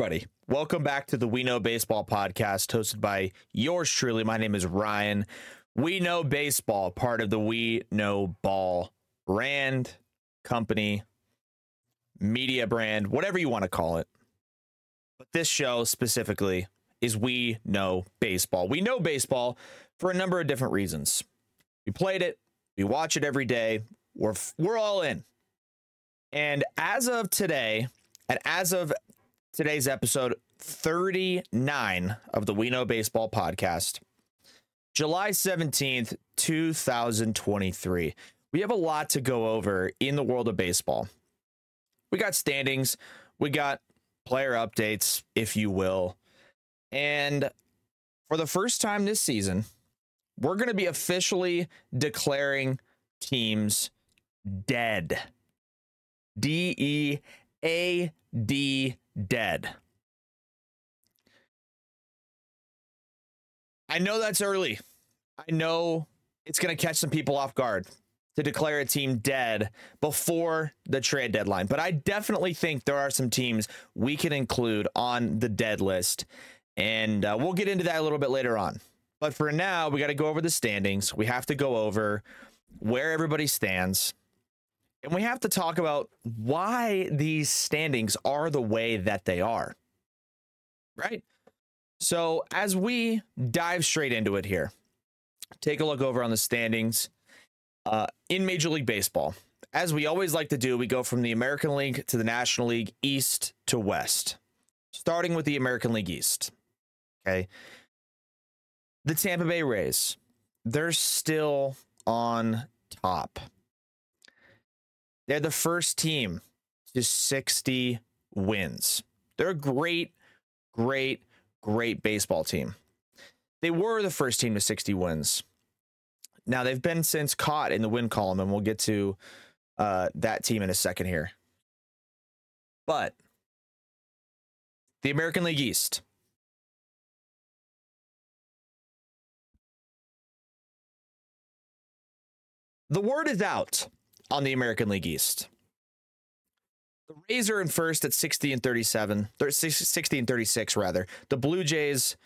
everybody. Welcome back to the We Know Baseball podcast, hosted by yours truly. My name is Ryan. We Know Baseball, part of the We Know Ball brand, company, media brand, whatever you want to call it. But this show specifically is We Know Baseball. We know baseball for a number of different reasons. We played it, we watch it every day, we're, we're all in. And as of today, and as of today's episode 39 of the We Know Baseball podcast, July 17th, 2023. We have a lot to go over in the world of baseball. We got standings, we got player updates, if you will. And for the first time this season, we're going to be officially declaring teams dead. D E A D dead. I know that's early. I know it's going to catch some people off guard to declare a team dead before the trade deadline, but I definitely think there are some teams we can include on the dead list. And uh, we'll get into that a little bit later on. But for now, we got to go over the standings. We have to go over where everybody stands. And we have to talk about why these standings are the way that they are. Right? So, as we dive straight into it here, take a look over on the standings uh, in Major League Baseball. As we always like to do, we go from the American League to the National League, East to West, starting with the American League East. Okay. The Tampa Bay Rays, they're still on top. They're the first team to 60 wins. They're a great, great, great baseball team. They were the first team to 60 wins. Now they've been since caught in the win column, and we'll get to uh, that team in a second here. But the American League East. The word is out on the American League East. The Rays are in first at 60 and 37, 60 and 36 rather. The Blue Jays,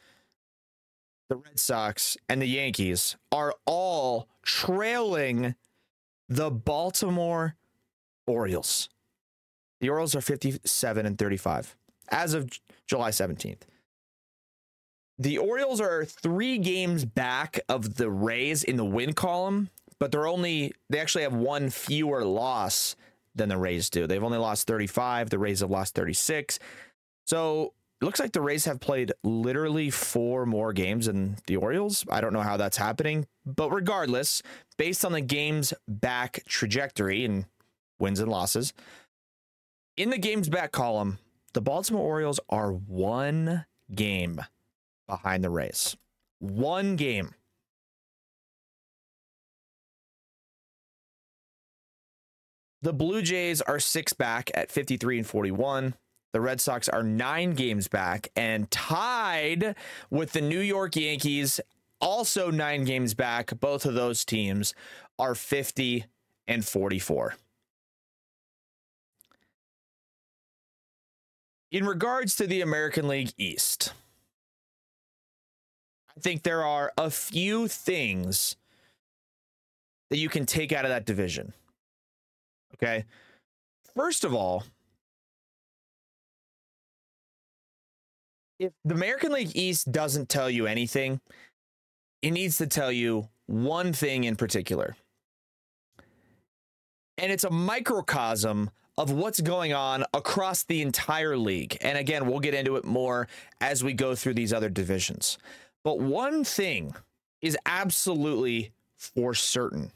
the Red Sox, and the Yankees are all trailing the Baltimore Orioles. The Orioles are 57 and 35 as of July 17th. The Orioles are three games back of the Rays in the win column, but they're only, they actually have one fewer loss than the Rays do. They've only lost 35, the Rays have lost 36. So it looks like the Rays have played literally four more games than the Orioles. I don't know how that's happening, but regardless, based on the game's back trajectory and wins and losses, in the game's back column, the Baltimore Orioles are one game behind the Rays. One game. The Blue Jays are six back at 53 and 41. The Red Sox are nine games back and tied with the New York Yankees, also nine games back. Both of those teams are 50 and 44. In regards to the American League East, I think there are a few things that you can take out of that division. Okay. First of all, if the American League East doesn't tell you anything, it needs to tell you one thing in particular. And it's a microcosm of what's going on across the entire league. And again, we'll get into it more as we go through these other divisions. But one thing is absolutely for certain,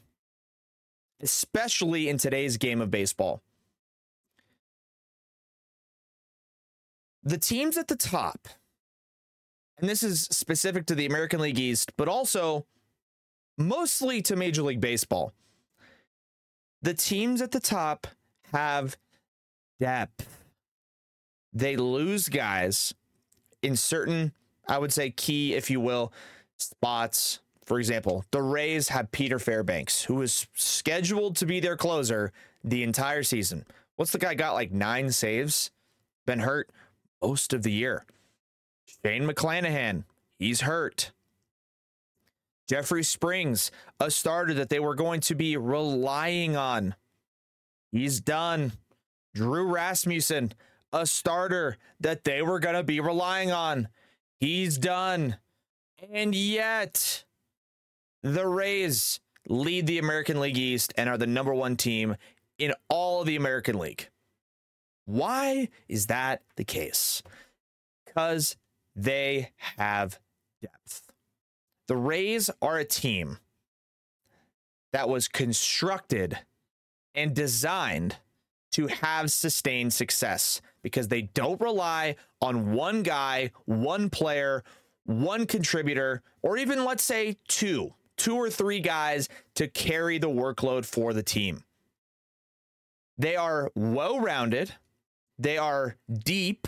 especially in today's game of baseball. The teams at the top, and this is specific to the American League East, but also mostly to Major League Baseball. the teams at the top have depth. They lose guys in certain, I would say, key, if you will, spots. For example, the Rays have Peter Fairbanks, who was scheduled to be their closer the entire season. What's the guy got like nine saves? Been hurt most of the year. Shane McClanahan, he's hurt. Jeffrey Springs, a starter that they were going to be relying on. He's done. Drew Rasmussen, a starter that they were going to be relying on. He's done. And yet, the Rays lead the American League East and are the number one team in all of the American League. Why is that the case? Because they have depth. The Rays are a team that was constructed and designed to have sustained success because they don't rely on one guy, one player, one contributor, or even let's say two, two or three guys to carry the workload for the team. They are well rounded, they are deep,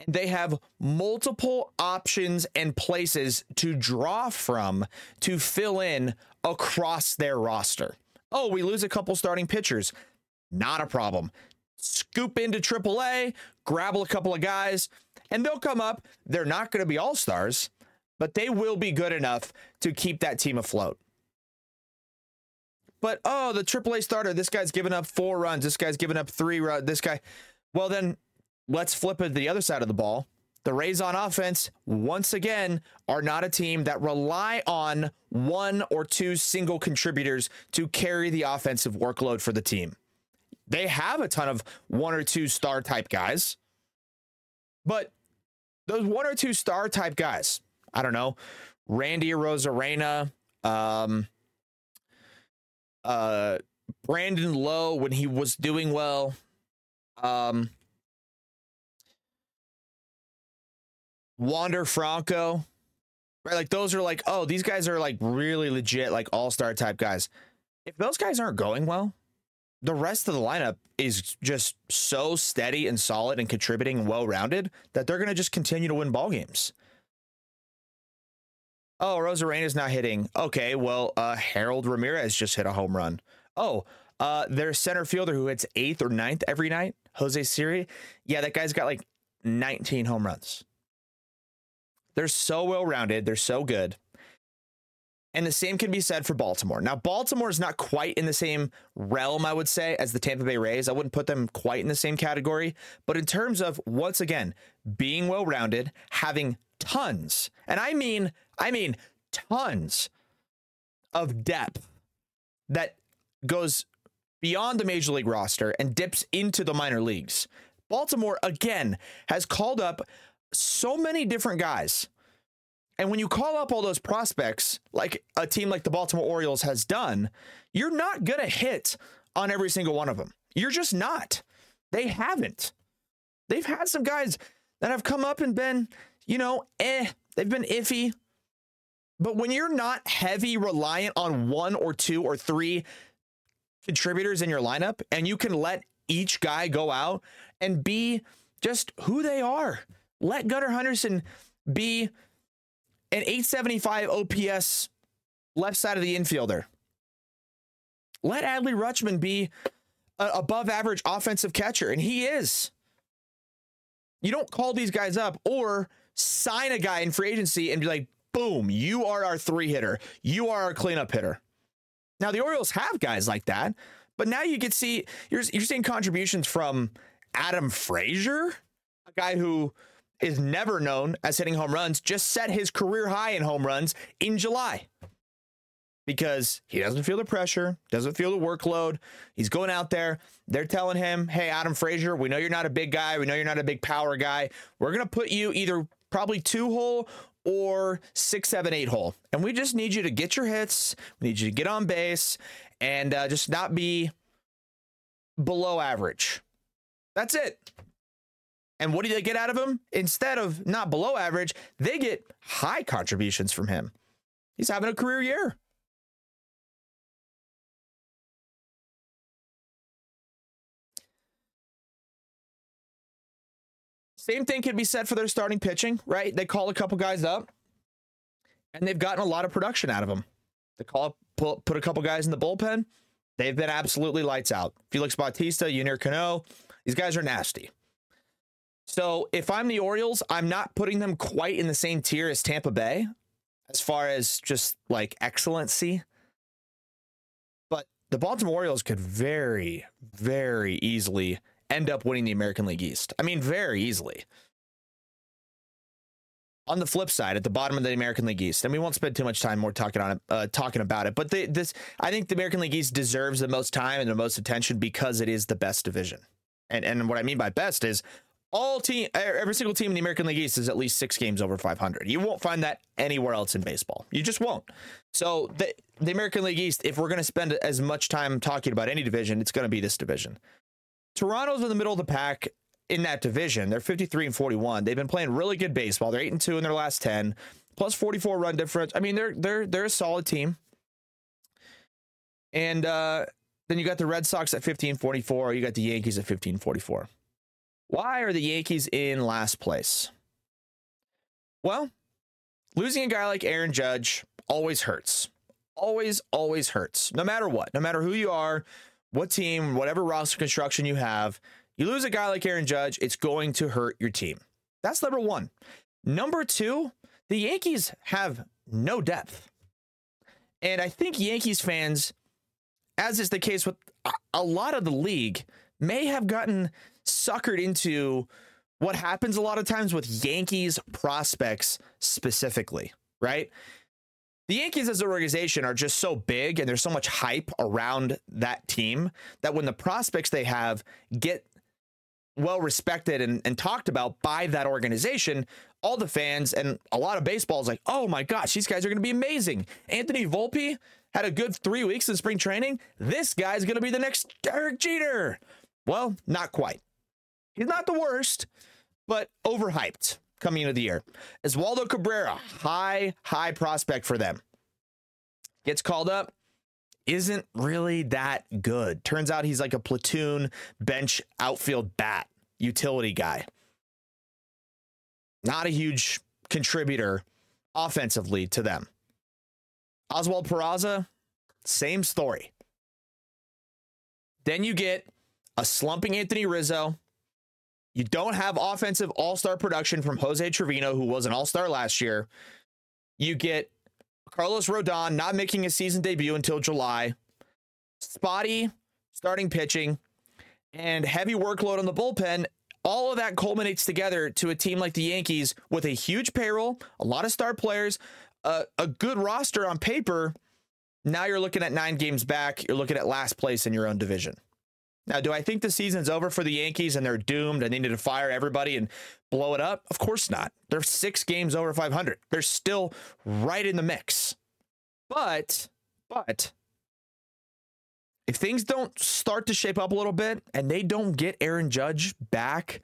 and they have multiple options and places to draw from to fill in across their roster. Oh, we lose a couple starting pitchers. Not a problem. Scoop into AAA, grab a couple of guys, and they'll come up. They're not going to be all stars, but they will be good enough to keep that team afloat. But oh, the AAA starter, this guy's given up four runs. This guy's given up three runs. This guy, well, then let's flip it to the other side of the ball. The Rays on offense, once again, are not a team that rely on one or two single contributors to carry the offensive workload for the team. They have a ton of one or two star type guys, but those one or two star type guys, I don't know, Randy Arozarena, um, uh, Brandon Lowe when he was doing well, um, Wander Franco, right? Like those are like, oh, these guys are like really legit, like all star type guys. If those guys aren't going well, the rest of the lineup is just so steady and solid and contributing and well rounded that they're going to just continue to win ball games. Oh, Arozarena's not hitting. Okay, well, uh, Harold Ramirez just hit a home run. Oh, uh, their center fielder who hits eighth or ninth every night, Jose Siri. Yeah, that guy's got like 19 home runs. They're so well rounded. They're so good. And the same can be said for Baltimore. Now, Baltimore is not quite in the same realm, I would say, as the Tampa Bay Rays. I wouldn't put them quite in the same category. But in terms of, once again, being well rounded, having tons, and I mean, I mean tons of depth that goes beyond the major league roster and dips into the minor leagues. Baltimore, again, has called up so many different guys. And when you call up all those prospects, like a team like the Baltimore Orioles has done, you're not going to hit on every single one of them. You're just not. They haven't. They've had some guys that have come up and been, you know, eh, they've been iffy. But when you're not heavy reliant on one or two or three contributors in your lineup and you can let each guy go out and be just who they are. Let Gunnar Henderson be an 875 OPS left side of the infielder. Let Adley Rutschman be an above average offensive catcher, and he is. You don't call these guys up or sign a guy in free agency and be like, boom, you are our three hitter. You are our cleanup hitter. Now, the Orioles have guys like that, but now you get see you're, you're seeing contributions from Adam Frazier, a guy who is never known as hitting home runs, just set his career high in home runs in July because he doesn't feel the pressure, doesn't feel the workload. He's going out there. They're telling him, hey, Adam Frazier, we know you're not a big guy. We know you're not a big power guy. We're going to put you either probably two hole or six, seven, eight hole. And we just need you to get your hits. We need you to get on base and uh, just not be below average. That's it. And what do they get out of him? Instead of not below average, they get high contributions from him. He's having a career year. Same thing could be said for their starting pitching, right? They call a couple guys up and they've gotten a lot of production out of them. They call put a couple guys in the bullpen. They've been absolutely lights out. Felix Bautista, Yennier Cano, these guys are nasty. So if I'm the Orioles, I'm not putting them quite in the same tier as Tampa Bay as far as just like excellency. But the Baltimore Orioles could very, very easily end up winning the American League East. I mean, very easily. On the flip side, at the bottom of the American League East, and we won't spend too much time more talking on it, uh, talking about it. But the, this, I think the American League East deserves the most time and the most attention because it is the best division. And and what I mean by best is all team, every single team in the American League East is at least six games over 500. You won't find that anywhere else in baseball. You just won't. So the the American League East, if we're going to spend as much time talking about any division, it's going to be this division. Toronto's in the middle of the pack in that division. They're 53 and 41. They've been playing really good baseball. They're 8 and 2 in their last 10, plus 44 run difference. I mean, they're they're they're a solid team. And uh, then you got the Red Sox at 15 44. You got the Yankees at 15 44. Why are the Yankees in last place? Well, losing a guy like Aaron Judge always hurts. Always, always hurts. No matter what, no matter who you are, what team, whatever roster construction you have, you lose a guy like Aaron Judge, it's going to hurt your team. That's number one. Number two, the Yankees have no depth. And I think Yankees fans, as is the case with a lot of the league, may have gotten suckered into what happens a lot of times with Yankees prospects specifically, right? The Yankees as an organization are just so big and there's so much hype around that team that when the prospects they have get well respected and, and talked about by that organization, all the fans and a lot of baseball is like, oh my gosh, these guys are going to be amazing. Anthony Volpe had a good three weeks in spring training. This guy's going to be the next Derek Jeter. Well, not quite. He's not the worst, but overhyped coming into the year. Oswaldo Cabrera, high, high prospect for them. Gets called up, isn't really that good. Turns out he's like a platoon bench outfield bat utility guy. Not a huge contributor offensively to them. Oswald Peraza, same story. Then you get a slumping Anthony Rizzo. You don't have offensive all star production from Jose Trevino, who was an all star last year. You get Carlos Rodon not making a season debut until July. Spotty starting pitching and heavy workload on the bullpen. All of that culminates together to a team like the Yankees with a huge payroll, a lot of star players, a, a good roster on paper. Now you're looking at nine games back. You're looking at last place in your own division. Now, do I think the season's over for the Yankees and they're doomed and they need to fire everybody and blow it up? Of course not. They're six games over 500. They're still right in the mix. But, but, if things don't start to shape up a little bit and they don't get Aaron Judge back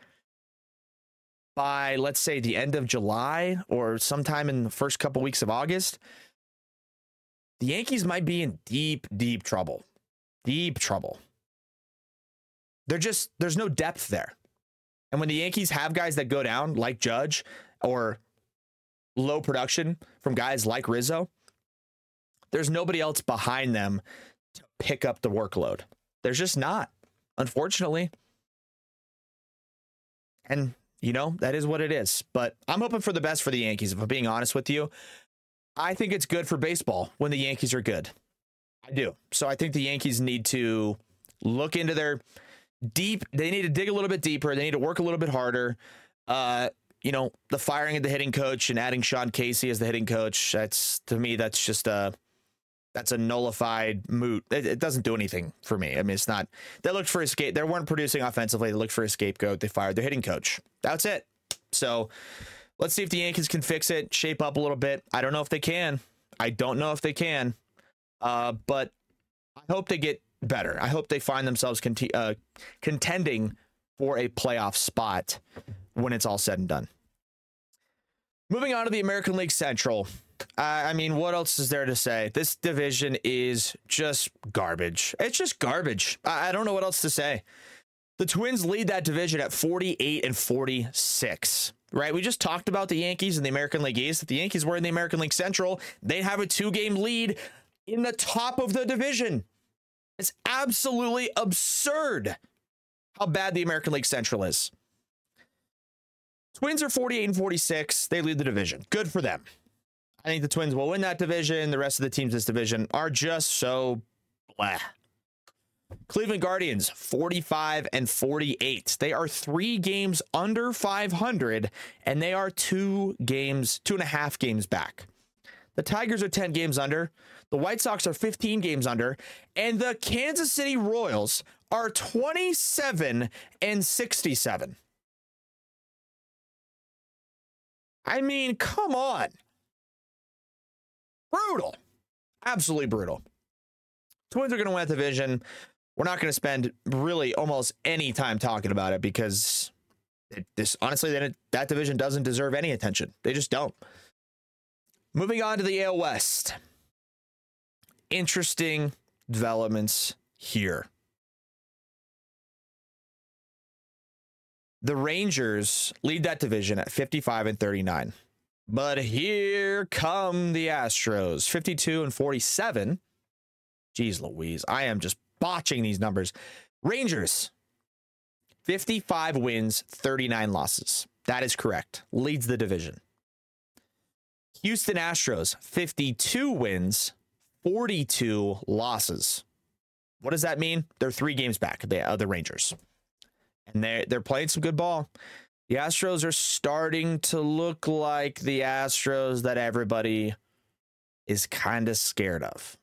by, let's say, the end of July or sometime in the first couple weeks of August, the Yankees might be in deep, deep trouble. Deep trouble. They're just, there's no depth there. And when the Yankees have guys that go down, like Judge, or low production from guys like Rizzo, there's nobody else behind them to pick up the workload. There's just not, unfortunately. And, you know, that is what it is. But I'm hoping for the best for the Yankees, if I'm being honest with you. I think it's good for baseball when the Yankees are good. I do. So I think the Yankees need to look into their deep. They need to dig a little bit deeper. They need to work a little bit harder. Uh, you know, the firing of the hitting coach and adding Sean Casey as the hitting coach. That's to me, that's just a that's a nullified moot. It, it doesn't do anything for me. I mean, it's not. They looked for a scape. They weren't producing offensively. They looked for a scapegoat. They fired their hitting coach. That's it. So let's see if the Yankees can fix it, shape up a little bit. I don't know if they can. I don't know if they can. Uh, but I hope they get better. I hope they find themselves conti- uh, contending for a playoff spot when it's all said and done. Moving on to the American League Central. Uh, I mean, what else is there to say? This division is just garbage. It's just garbage. I, I don't know what else to say. The Twins lead that division at 48 and 46. Right? We just talked about the Yankees and the American League East. If the Yankees were in the American League Central, they have a two game lead in the top of the division. It's absolutely absurd how bad the American League Central is. Twins are 48 and 46. They lead the division. Good for them. I think the Twins will win that division. The rest of the teams in this division are just so blah. Cleveland Guardians 45 and 48. They are three games under 500, and they are two games, two and a half games back. The Tigers are 10 games under. The White Sox are 15 games under. And the Kansas City Royals are 27 and 67. I mean, come on. Brutal. Absolutely brutal. Twins are going to win that division. We're not going to spend really almost any time talking about it because it, this honestly that division doesn't deserve any attention. They just don't. Moving on to the AL West. Interesting developments here. The Rangers lead that division at 55 and 39. But here come the Astros, 52 and 47. Jeez Louise, I am just botching these numbers. Rangers, 55 wins, 39 losses. That is correct. Leads the division. Houston Astros, 52 wins, 42 losses. What does that mean? They're three games back, the, the Rangers. And they're, they're playing some good ball. The Astros are starting to look like the Astros that everybody is kind of scared of.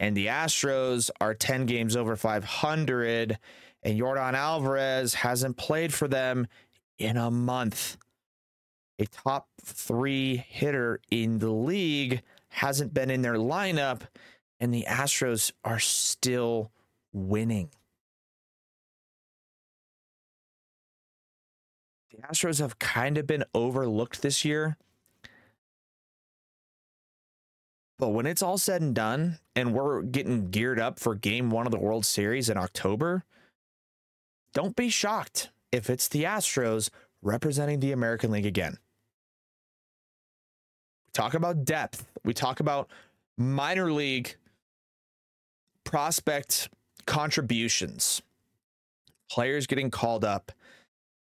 And the Astros are 10 games over 500, and Yordan Alvarez hasn't played for them in a month. A top three hitter in the league hasn't been in their lineup, and the Astros are still winning. The Astros have kind of been overlooked this year. But when it's all said and done, and we're getting geared up for game one of the World Series in October, don't be shocked if it's the Astros representing the American League again. Talk about depth, we talk about minor league prospect contributions, players getting called up,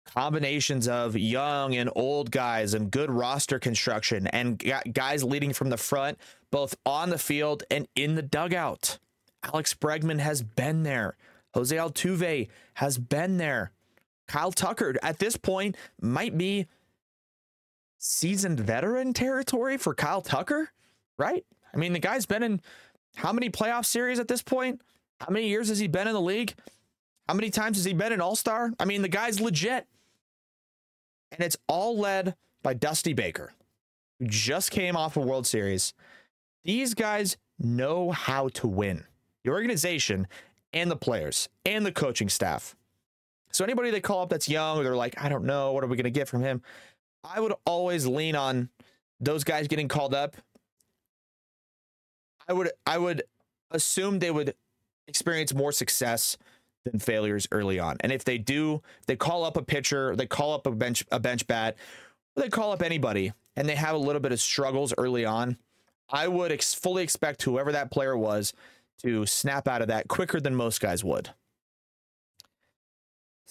combinations of young and old guys and good roster construction and guys leading from the front, both on the field and in the dugout. Alex Bregman has been there. Jose Altuve has been there. Kyle Tucker at this point might be seasoned veteran territory for Kyle Tucker, right? I mean, the guy's been in how many playoff series at this point? How many years has he been in the league? How many times has he been an all star? I mean, the guy's legit. And it's all led by Dusty Baker, who just came off a World Series. These guys know how to win. The organization and the players and the coaching staff. So anybody they call up that's young they're like, I don't know, what are we going to get from him? I would always lean on those guys getting called up. I would I would assume they would experience more success than failures early on. And if they do, they call up a pitcher, they call up a bench a bench bat, they call up anybody, and they have a little bit of struggles early on. I would ex- fully expect whoever that player was to snap out of that quicker than most guys would.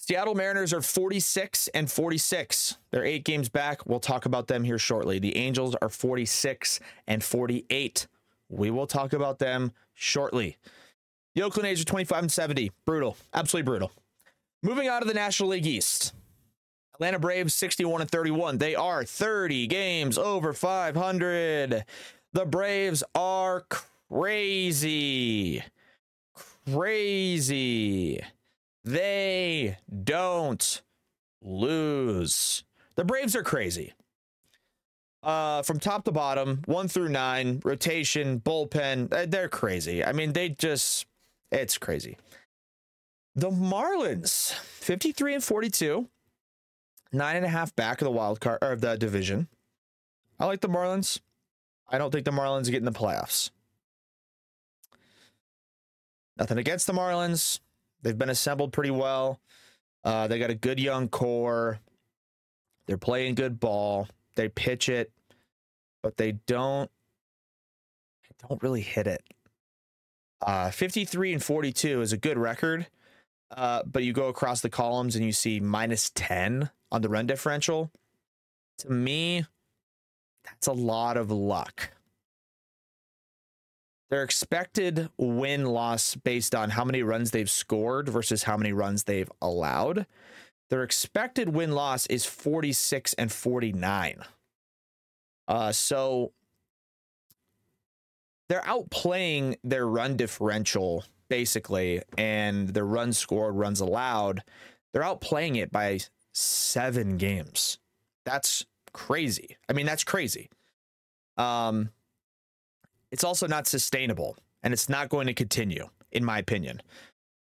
Seattle Mariners are 46 and 46. They're eight games back. We'll talk about them here shortly. The Angels are 46 and 48. We will talk about them shortly. The Oakland A's are 25 and 70. Brutal. Absolutely brutal. Moving on to the National League East. Atlanta Braves 61 and 31. They are 30 games over 500. The Braves are crazy. Crazy. They don't lose. The Braves are crazy. Uh, from top to bottom, one through nine, rotation, bullpen, they're crazy. I mean, they just it's crazy. The Marlins, 53 and 42, nine and a half back of the wild card or of the division. I like the Marlins. I don't think the Marlins get in the playoffs. Nothing against the Marlins. They've been assembled pretty well. Uh, they got a good young core. They're playing good ball. They pitch it, but they don't don't really hit it. Uh, 53 and 42 is a good record. Uh, but you go across the columns and you see minus 10 on the run differential. To me, that's a lot of luck. Their expected win loss based on how many runs they've scored versus how many runs they've allowed. Their expected win loss is 46 and 49. Uh, so they're outplaying their run differential basically, and their runs scored, runs allowed. They're outplaying it by seven games. That's crazy. I mean, that's crazy. Um, it's also not sustainable, and it's not going to continue, in my opinion.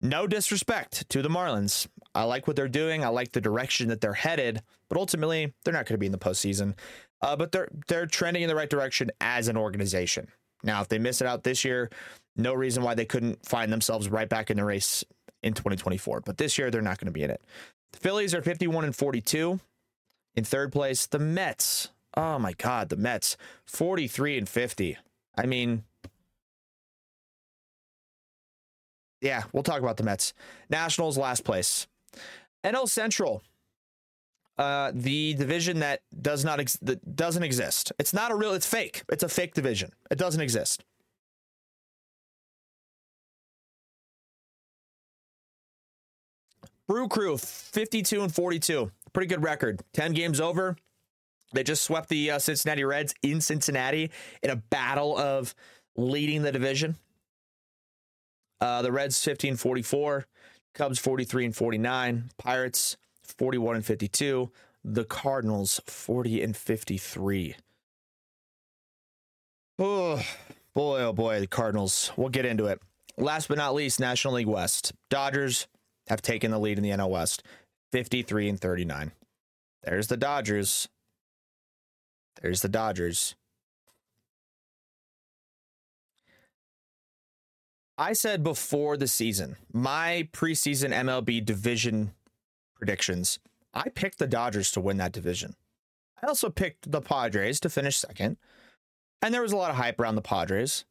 No disrespect to the Marlins. I like what they're doing. I like the direction that they're headed, but ultimately, they're not going to be in the postseason. Uh, but they're they're trending in the right direction as an organization. Now, if they miss it out this year, no reason why they couldn't find themselves right back in the race in 2024. But this year, they're not going to be in it. The Phillies are 51 and 42 in third place. The Mets, oh my God, the Mets, 43 and 50. I mean, yeah, we'll talk about the Mets. Nationals, last place. NL Central, uh, the division that does not ex- that doesn't exist. It's not a real. It's fake. It's a fake division. It doesn't exist. Brew Crew, 52 and 42. Pretty good record. 10 games over. They just swept the uh, Cincinnati Reds in Cincinnati in a battle of leading the division. Uh, the Reds 15 44, Cubs 43 and 49, Pirates 41 and 52, the Cardinals 40 and 53. Oh, boy, oh boy, the Cardinals. We'll get into it. Last but not least, National League West. Dodgers have taken the lead in the NL West 53 and 39. There's the Dodgers. There's the Dodgers. I said before the season, my preseason MLB division predictions, I picked the Dodgers to win that division. I also picked the Padres to finish second. And there was a lot of hype around the Padres.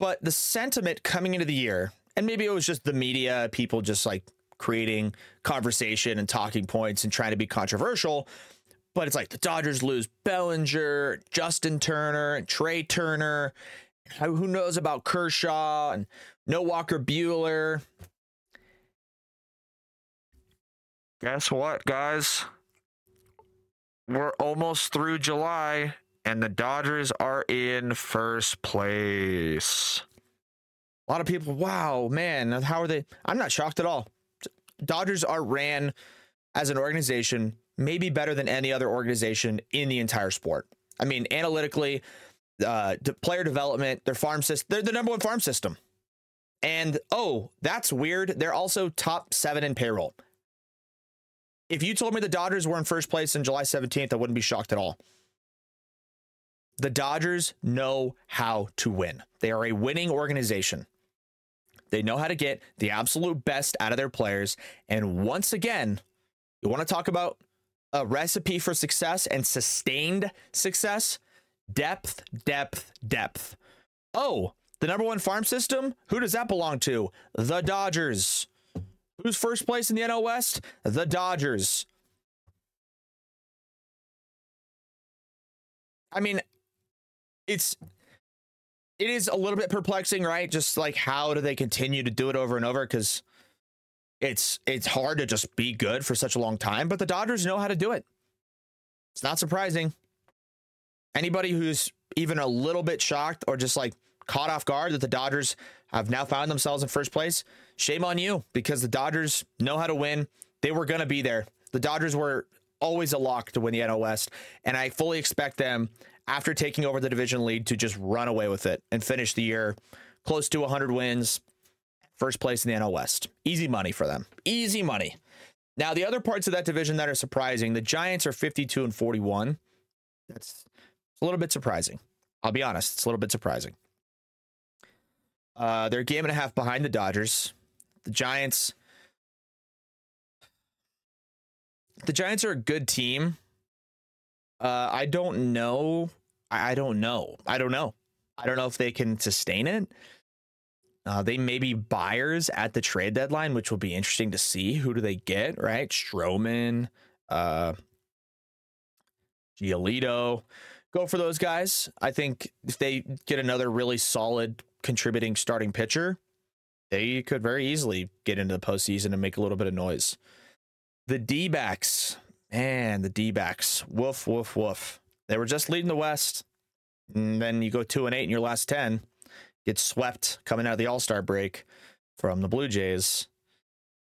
But the sentiment coming into the year, and maybe it was just the media, people just like creating conversation and talking points and trying to be controversial. But it's like the Dodgers lose Bellinger, Justin Turner, and Trea Turner. Who knows about Kershaw and no Walker Buehler? Guess what, guys? We're almost through July, and the Dodgers are in first place. A lot of people, wow, man, how are they? I'm not shocked at all. Dodgers are ran as an organization maybe better than any other organization in the entire sport. I mean, analytically, uh, player development, their farm system, they're the number one farm system. And oh, that's weird. They're also top seven in payroll. If you told me the Dodgers were in first place on July 17th, I wouldn't be shocked at all. The Dodgers know how to win. They are a winning organization. They know how to get the absolute best out of their players. And once again, you want to talk about a recipe for success and sustained success? Depth, depth, depth. Oh, the number one farm system? Who does that belong to? The Dodgers. Who's first place in the NL West? The Dodgers. I mean, it's it is a little bit perplexing, right? Just like how do they continue to do it over and over? Because it's it's hard to just be good for such a long time, but the Dodgers know how to do it. It's not surprising. Anybody who's even a little bit shocked or just like caught off guard that the Dodgers have now found themselves in first place, shame on you because the Dodgers know how to win. They were going to be there. The Dodgers were always a lock to win the NL West, and I fully expect them after taking over the division lead to just run away with it and finish the year close to 100 wins, first place in the NL West. Easy money for them. Easy money. Now, the other parts of that division that are surprising, the Giants are 52 and 41. That's a little bit surprising. I'll be honest, it's a little bit surprising. Uh, they're a game and a half behind the Dodgers. The Giants, the Giants are a good team. Uh, I don't know. I, I don't know. I don't know. I don't know if they can sustain it. Uh, they may be buyers at the trade deadline, which will be interesting to see. Who do they get? Right, Stroman, uh, Giolito. Go for those guys. I think if they get another really solid contributing starting pitcher, they could very easily get into the postseason and make a little bit of noise. The D backs, man, the D backs, woof, woof, woof. They were just leading the West. And then you go two and eight in your last 10, get swept coming out of the All Star break from the Blue Jays.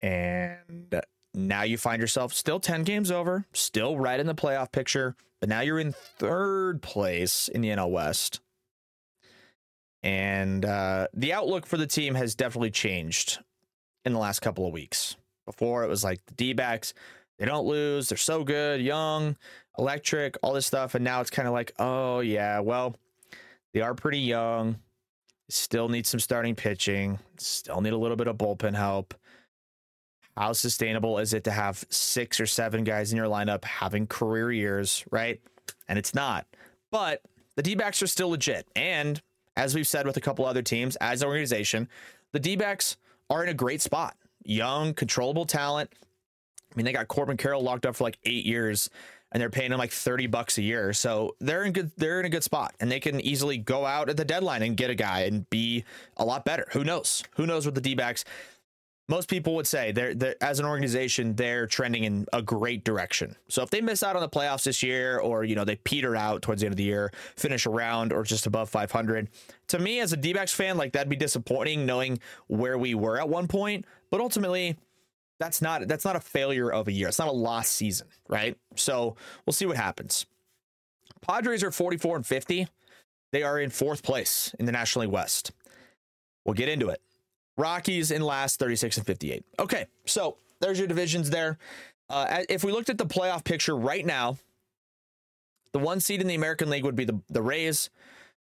And now you find yourself still 10 games over, still right in the playoff picture, but now you're in third place in the NL West. And uh, the outlook for the team has definitely changed in the last couple of weeks. Before it was like the D backs, they don't lose, they're so good, young, electric, all this stuff. And now it's kind of like, oh, yeah, well, they are pretty young, still need some starting pitching, still need a little bit of bullpen help. How sustainable is it to have six or seven guys in your lineup having career years, right? And it's not. But the D backs are still legit. And as we've said with a couple other teams, as an organization, the D backs are in a great spot. Young, controllable talent. I mean, they got Corbin Carroll locked up for like eight years and they're paying him like 30 bucks a year. So they're in good they're in a good spot and they can easily go out at the deadline and get a guy and be a lot better. Who knows? Who knows what the D-backs most people would say they're, they're as an organization they're trending in a great direction. So if they miss out on the playoffs this year, or you know they peter out towards the end of the year, finish around or just above 500, to me as a D-backs fan, like that'd be disappointing knowing where we were at one point. But ultimately, that's not that's not a failure of a year. It's not a lost season, right? So we'll see what happens. Padres are 44 and 50. They are in fourth place in the National League West. We'll get into it. Rockies in last 36 and 58. Okay, so there's your divisions there. Uh, if we looked at the playoff picture right now, the one seed in the American League would be the, the Rays,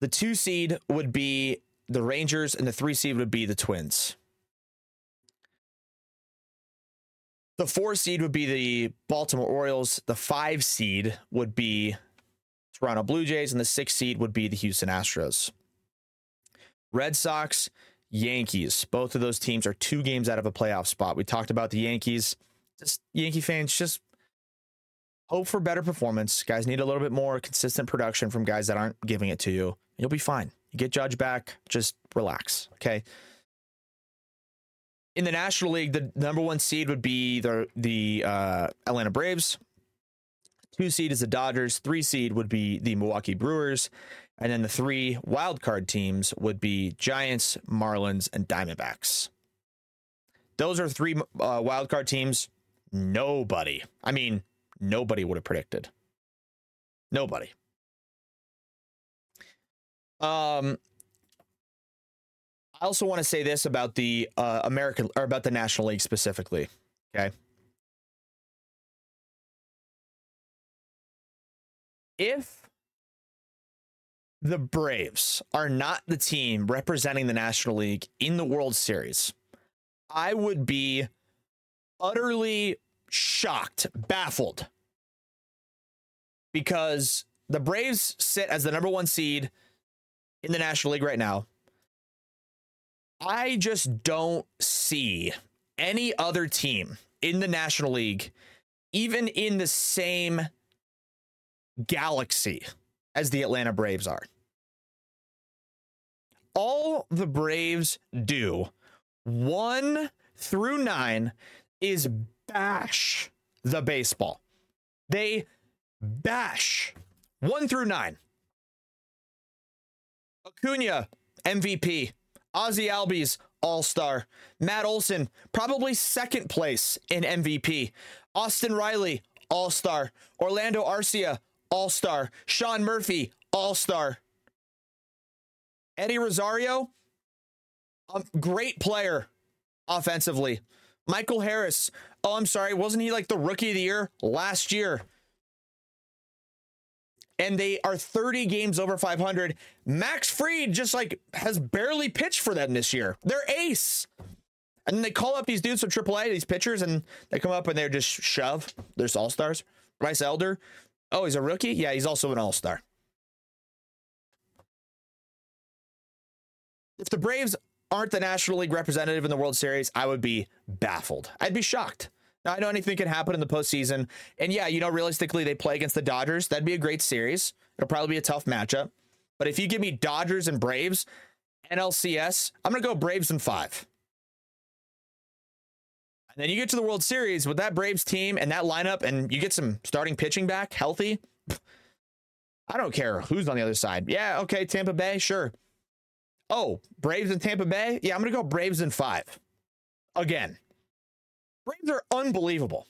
the two seed would be the Rangers, and the three seed would be the Twins. The four seed would be the Baltimore Orioles, the five seed would be Toronto Blue Jays, and the six seed would be the Houston Astros. Red Sox, Yankees. Both of those teams are two games out of a playoff spot. We talked about the Yankees. Just Yankee fans, just hope for better performance. Guys need a little bit more consistent production from guys that aren't giving it to you. You'll be fine. You get Judge back, just relax. Okay. In the National League, the number one seed would be the the uh, Atlanta Braves. Two seed is the Dodgers. Three seed would be the Milwaukee Brewers. And then the three wild card teams would be Giants, Marlins, and Diamondbacks. Those are three uh, wild card teams. Nobody, I mean, nobody would have predicted. Nobody. Um, I also want to say this about the uh, American or about the National League specifically. Okay. If the Braves are not the team representing the National League in the World Series, I would be utterly shocked, baffled, because the Braves sit as the number one seed in the National League right now. I just don't see any other team in the National League, even in the same galaxy as the Atlanta Braves are. All the Braves do, one through nine, is bash the baseball. They bash one through nine. Acuna, MVP. Ozzy Albies, All Star. Matt Olson, probably second place in MVP. Austin Riley, All Star. Orlando Arcia, All Star. Sean Murphy, All Star. Eddie Rosario, great player offensively. Michael Harris, oh, I'm sorry, wasn't he like the rookie of the year last year? And they are 30 games over 500. Max Fried just like has barely pitched for them this year. Their ace. And they call up these dudes from AAA, these pitchers, and they come up and they're just shove. They're all stars. Bryce Elder. Oh, he's a rookie? Yeah, he's also an all star. If the Braves aren't the National League representative in the World Series, I would be baffled. I'd be shocked. I know anything can happen in the postseason. And yeah, you know, realistically, they play against the Dodgers. That'd be a great series. It'll probably be a tough matchup. But if you give me Dodgers and Braves, NLCS, I'm going to go Braves in five. And then you get to the World Series with that Braves team and that lineup, and you get some starting pitching back healthy. I don't care who's on the other side. Yeah, okay, Tampa Bay, sure. Oh, Braves and Tampa Bay? Yeah, I'm going to go Braves in five. Again. Braves are unbelievable.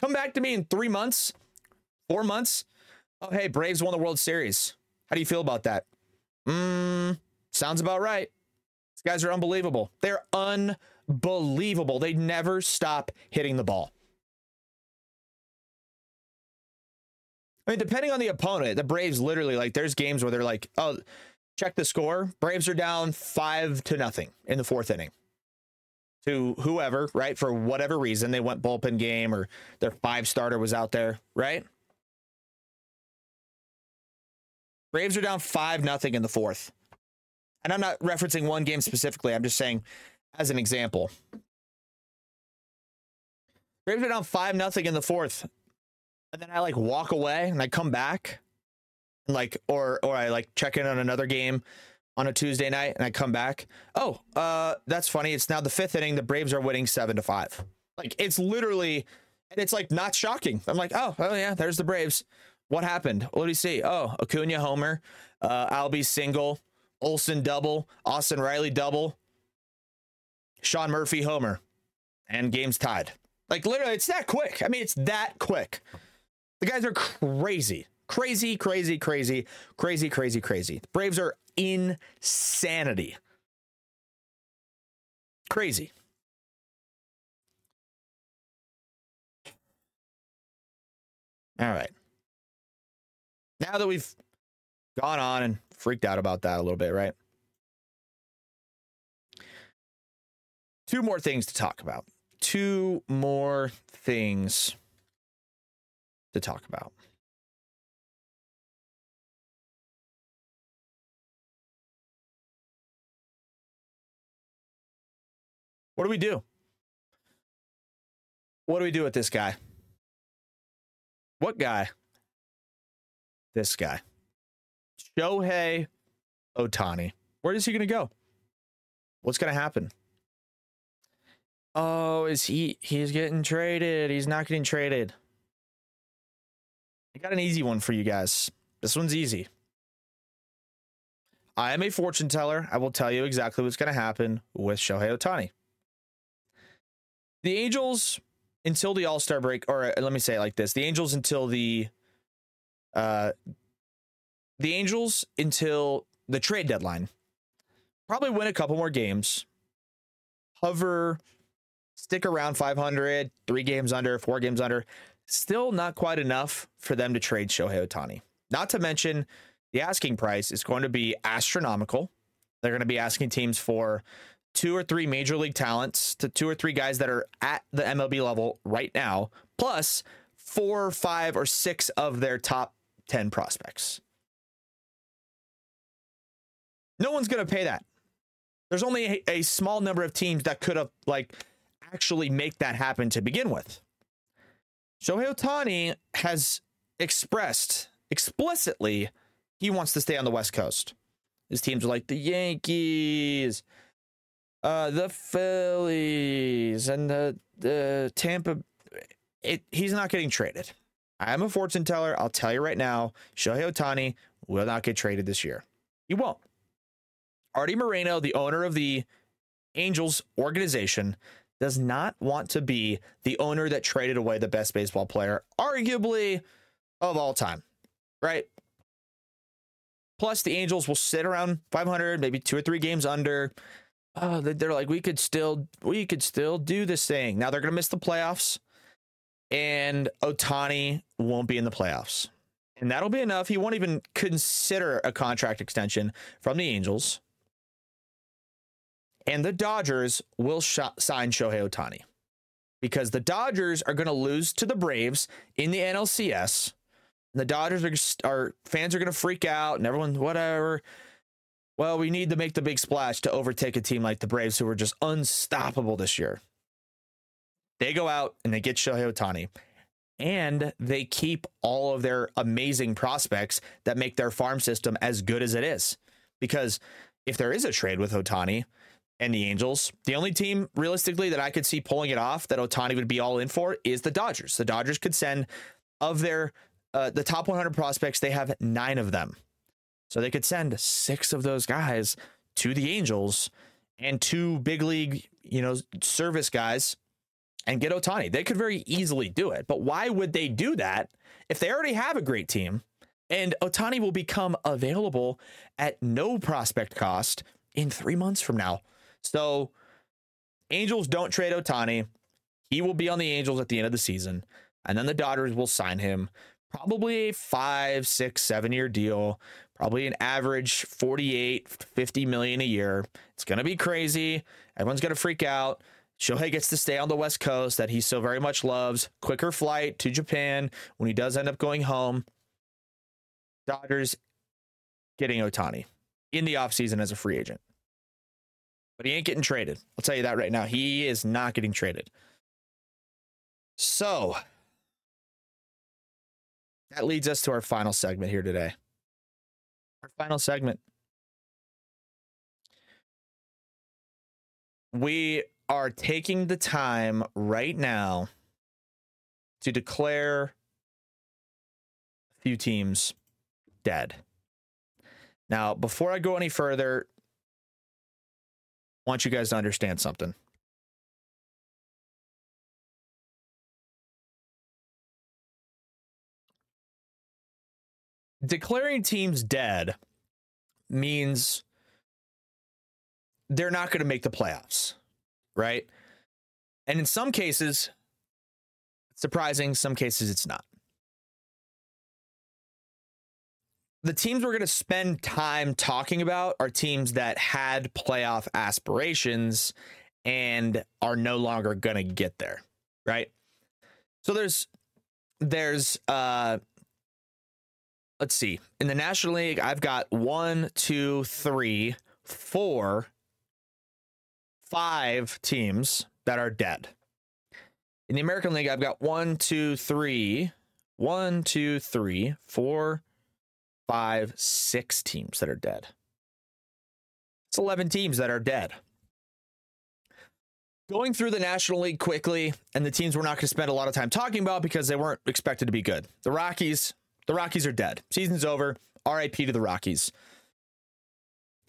Come back to me in three months, four months. Oh, hey, Braves won the World Series. How do you feel about that? Mmm, sounds about right. These guys are unbelievable. They're unbelievable. They never stop hitting the ball. I mean, depending on the opponent, the Braves literally like there's games where they're like, oh, check the score. Braves are down five to nothing in the fourth inning to whoever, right? For whatever reason, they went bullpen game or their five starter was out there, right? Braves are down five nothing in the fourth. And I'm not referencing one game specifically. I'm just saying as an example. Braves are down five nothing in the fourth. And then I like walk away and I come back and like or or I like check in on another game on a Tuesday night and I come back. Oh, uh that's funny. It's now the fifth inning. The Braves are winning seven to five. Like it's literally and it's like not shocking. I'm like, oh, oh yeah, there's the Braves. What happened? What do you see? Oh, Acuna homer, uh, Albies single, Olson double, Austin Riley double, Sean Murphy homer, and game's tied. Like literally, it's that quick. I mean, it's that quick. The guys are crazy, crazy, crazy, crazy, crazy, crazy, crazy. The Braves are insanity. Crazy. All right. Now that we've gone on and freaked out about that a little bit, right? Two more things to talk about. Two more things to talk about. What do we do? What do we do with this guy? What guy? This guy. Shohei Ohtani. Where is he going to go? What's going to happen? Oh, is he he's getting traded. He's not getting traded. I got an easy one for you guys. This one's easy. I am a fortune teller. I will tell you exactly what's going to happen with Shohei Ohtani. The Angels until the All-Star break or uh, let me say it like this. The Angels until the uh the Angels until the trade deadline probably win a couple more games. Hover stick around 500, 3 games under, 4 games under still not quite enough for them to trade Shohei Ohtani. Not to mention, the asking price is going to be astronomical. They're going to be asking teams for two or three major league talents to two or three guys that are at the MLB level right now, plus four, five, or six of their top 10 prospects. No one's going to pay that. There's only a, a small number of teams that could have, like, actually make that happen to begin with. Shohei Ohtani has expressed explicitly he wants to stay on the West Coast. His teams are like the Yankees, uh, the Phillies, and the the Tampa. It, he's not getting traded. I'm a fortune teller. I'll tell you right now, Shohei Ohtani will not get traded this year. He won't. Artie Moreno, the owner of the Angels organization, does not want to be the owner that traded away the best baseball player, arguably of all time, right? Plus, the Angels will sit around 500, maybe two or three games under. Oh, they're like, we could still, we could still do this thing. Now they're going to miss the playoffs, and Ohtani won't be in the playoffs, and that'll be enough. He won't even consider a contract extension from the Angels. and the Dodgers will sh- sign Shohei Ohtani because the Dodgers are going to lose to the Braves in the NLCS. The Dodgers are, are fans are going to freak out and everyone whatever. Well, we need to make the big splash to overtake a team like the Braves who were just unstoppable this year. They go out and they get Shohei Ohtani and they keep all of their amazing prospects that make their farm system as good as it is. Because if there is a trade with Ohtani and the Angels, the only team realistically that I could see pulling it off that Ohtani would be all in for is the Dodgers. The Dodgers could send of their uh, the top 100 prospects, they have nine of them. So they could send six of those guys to the Angels and two big league, you know, service guys and get Ohtani. They could very easily do it. But why would they do that if they already have a great team and Ohtani will become available at no prospect cost in three months from now? So, Angels don't trade Ohtani. He will be on the Angels at the end of the season. And then the Dodgers will sign him. Probably a five, six, seven year deal. Probably an average 48, 50 million a year. It's going to be crazy. Everyone's going to freak out. Shohei gets to stay on the West Coast that he so very much loves. Quicker flight to Japan when he does end up going home. Dodgers getting Ohtani in the offseason as a free agent. But he ain't getting traded. I'll tell you that right now. He is not getting traded. So that leads us to our final segment here today. Our final segment. We are taking the time right now to declare a few teams dead. Now, before I go any further, I want you guys to understand something. Declaring teams dead means they're not going to make the playoffs, right? And in some cases, surprising, some cases it's not. The teams we're going to spend time talking about are teams that had playoff aspirations and are no longer going to get there, right? So there's there's uh let's see. In the National League, I've got one, two, three, four, five teams that are dead. In the American League, I've got one, two, three, one, two, three, four, five, six teams that are dead. It's 11 teams that are dead. Going through the National League quickly, and the teams we're not going to spend a lot of time talking about because they weren't expected to be good. The Rockies, the Rockies are dead. Season's over. RIP to the Rockies.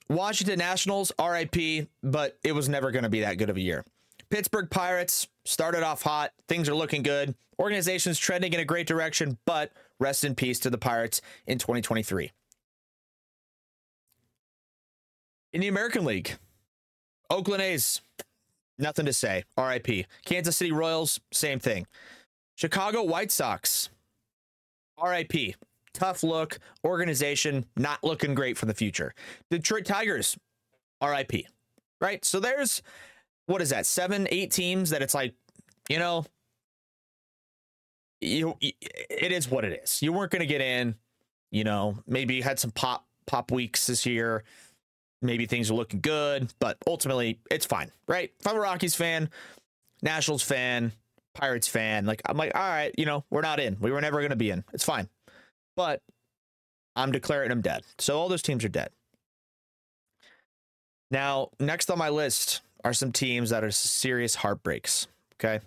Washington Nationals, RIP, but it was never going to be that good of a year. Pittsburgh Pirates started off hot. Things are looking good. Organization's trending in a great direction, but rest in peace to the Pirates in 2023. In the American League, Oakland A's, nothing to say. RIP. Kansas City Royals, same thing. Chicago White Sox, RIP. Tough look. Organization not looking great for the future. Detroit Tigers, RIP. Right? So there's what is that? Seven, eight teams that it's like, you know, you it is what it is. You weren't going to get in, you know, maybe you had some pop pop weeks this year. Maybe things are looking good, but ultimately it's fine, right? If I'm a Rockies fan, Nationals fan, Pirates fan, like I'm like, all right, you know, we're not in. We were never going to be in. It's fine. But I'm declaring them dead. So all those teams are dead. Now, next on my list are some teams that are serious heartbreaks. Okay.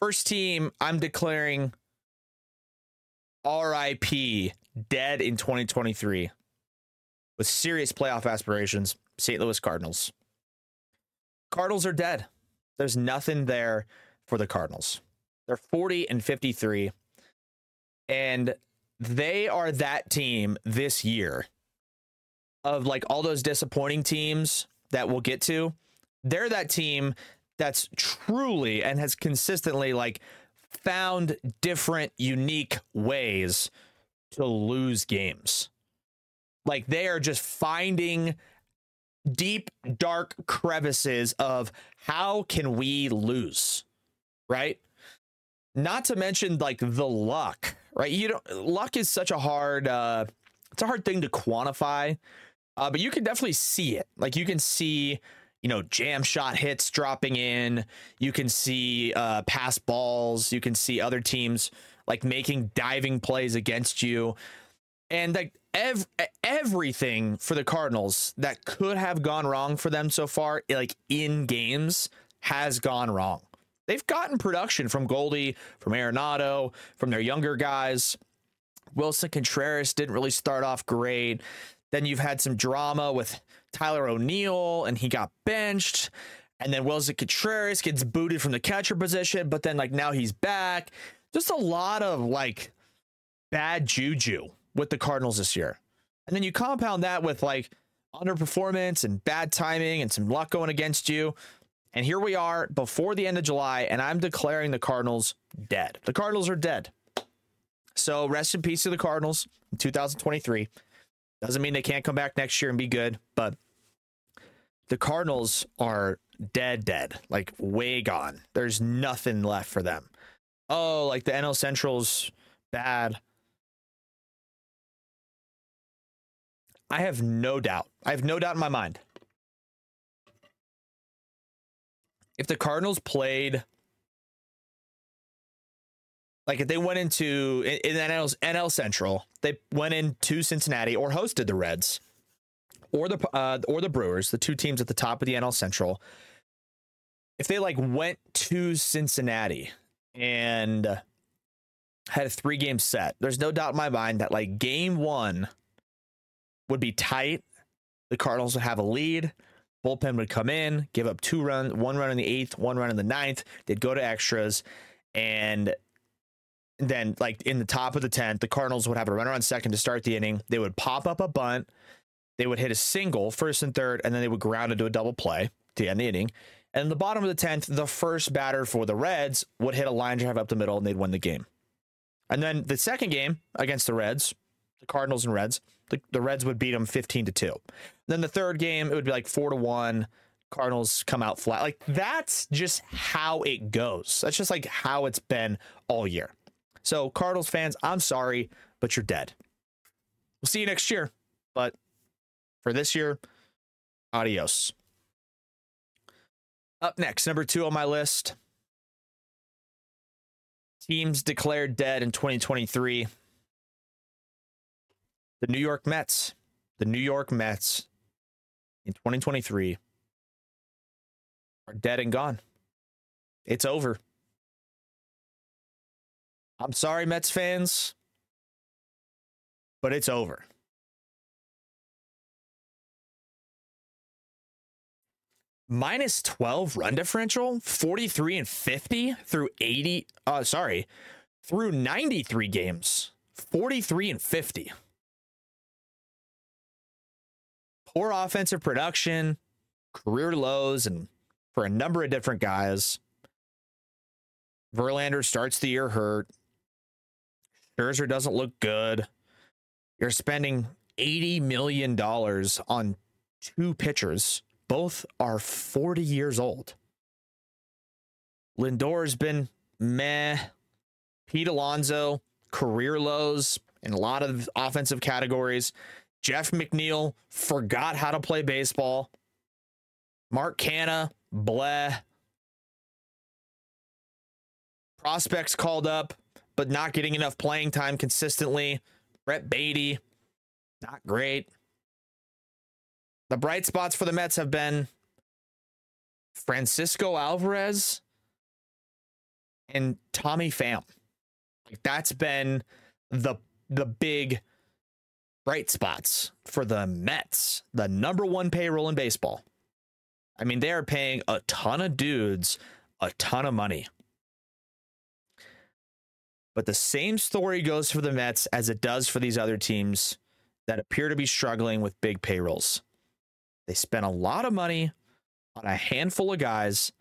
First team, I'm declaring RIP dead in 2023 with serious playoff aspirations St. Louis Cardinals. Cardinals are dead. There's nothing there for the Cardinals. They're 40 and 53. And they are that team this year of like all those disappointing teams that we'll get to. They're that team that's truly and has consistently like found different unique ways to lose games. Like they are just finding deep, dark crevices of how can we lose, right? Not to mention like the luck, right? You don't luck is such a hard uh it's a hard thing to quantify. Uh, but you can definitely see it. Like you can see, you know, jam shot hits dropping in. You can see uh pass balls. You can see other teams like making diving plays against you. And like ev- everything for the Cardinals that could have gone wrong for them so far, like in games, has gone wrong. They've gotten production from Goldie, from Arenado, from their younger guys. Willson Contreras didn't really start off great. Then you've had some drama with Tyler O'Neill, and he got benched. And then Willson Contreras gets booted from the catcher position, but then like now he's back. Just a lot of like bad juju with the Cardinals this year. And then you compound that with like underperformance and bad timing and some luck going against you. And here we are before the end of July, and I'm declaring the Cardinals dead. The Cardinals are dead. So rest in peace to the Cardinals in 2023. Doesn't mean they can't come back next year and be good, but the Cardinals are dead, dead, like way gone. There's nothing left for them. Oh, like the NL Central's bad. I have no doubt. I have no doubt in my mind. If the Cardinals played like if they went into in, in NL, NL Central, they went into Cincinnati or hosted the Reds or the uh, or the Brewers, the two teams at the top of the NL Central. If they like went to Cincinnati and had a three game set, there's no doubt in my mind that like game one would be tight. The Cardinals would have a lead. Bullpen would come in, give up two runs, one run in the eighth, one run in the ninth. They'd go to extras, and then like in the top of the tenth, the Cardinals would have a runner on second to start the inning. They would pop up a bunt. They would hit a single, first and third, and then they would ground into a double play to end the inning. And in the bottom of the tenth, the first batter for the Reds would hit a line drive up the middle, and they'd win the game. And then the second game against the Reds, the Cardinals and Reds, the, the Reds would beat them 15 to 2. Then the third game, it would be like 4 to 1. Cardinals come out flat. Like that's just how it goes. That's just like how it's been all year. So, Cardinals fans, I'm sorry, but you're dead. We'll see you next year. But for this year, adios. Up next, number two on my list teams declared dead in 2023 the New York Mets. The New York Mets in 2023 are dead and gone. It's over. I'm sorry, Mets fans, but it's over. Minus 12 run differential, 43 and 50 through 80. Uh, sorry, through 93 games, 43 and 50 poor offensive production, career lows, and for a number of different guys. Verlander starts the year hurt. Scherzer doesn't look good. You're spending $80 million on two pitchers. Both are 40 years old. Lindor's been meh. Pete Alonso, career lows in a lot of offensive categories. Jeff McNeil forgot how to play baseball. Mark Canha, bleh. Prospects called up, but not getting enough playing time consistently. Brett Baty, not great. The bright spots for the Mets have been Francisco Alvarez and Tommy Pham. That's been the the big bright spots for the Mets, the number one payroll in baseball. I mean, they are paying a ton of dudes a ton of money. But the same story goes for the Mets as it does for these other teams that appear to be struggling with big payrolls. They spent a lot of money on a handful of guys.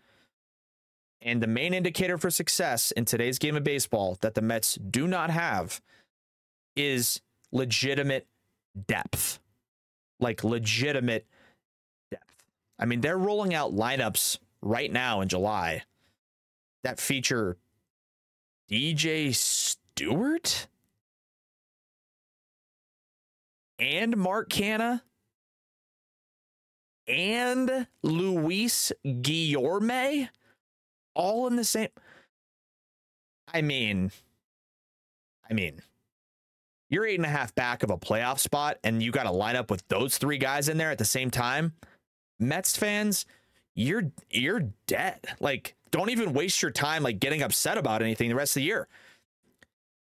And the main indicator for success in today's game of baseball that the Mets do not have is legitimate depth. like legitimate depth. I mean, they're rolling out lineups right now in July that feature DJ Stewart and Mark Canha and Luis Guillorme all in the same. I mean, I mean, you're eight and a half back of a playoff spot, and you got to line up with those three guys in there at the same time. Mets fans, you're you're dead. Like, don't even waste your time like getting upset about anything the rest of the year.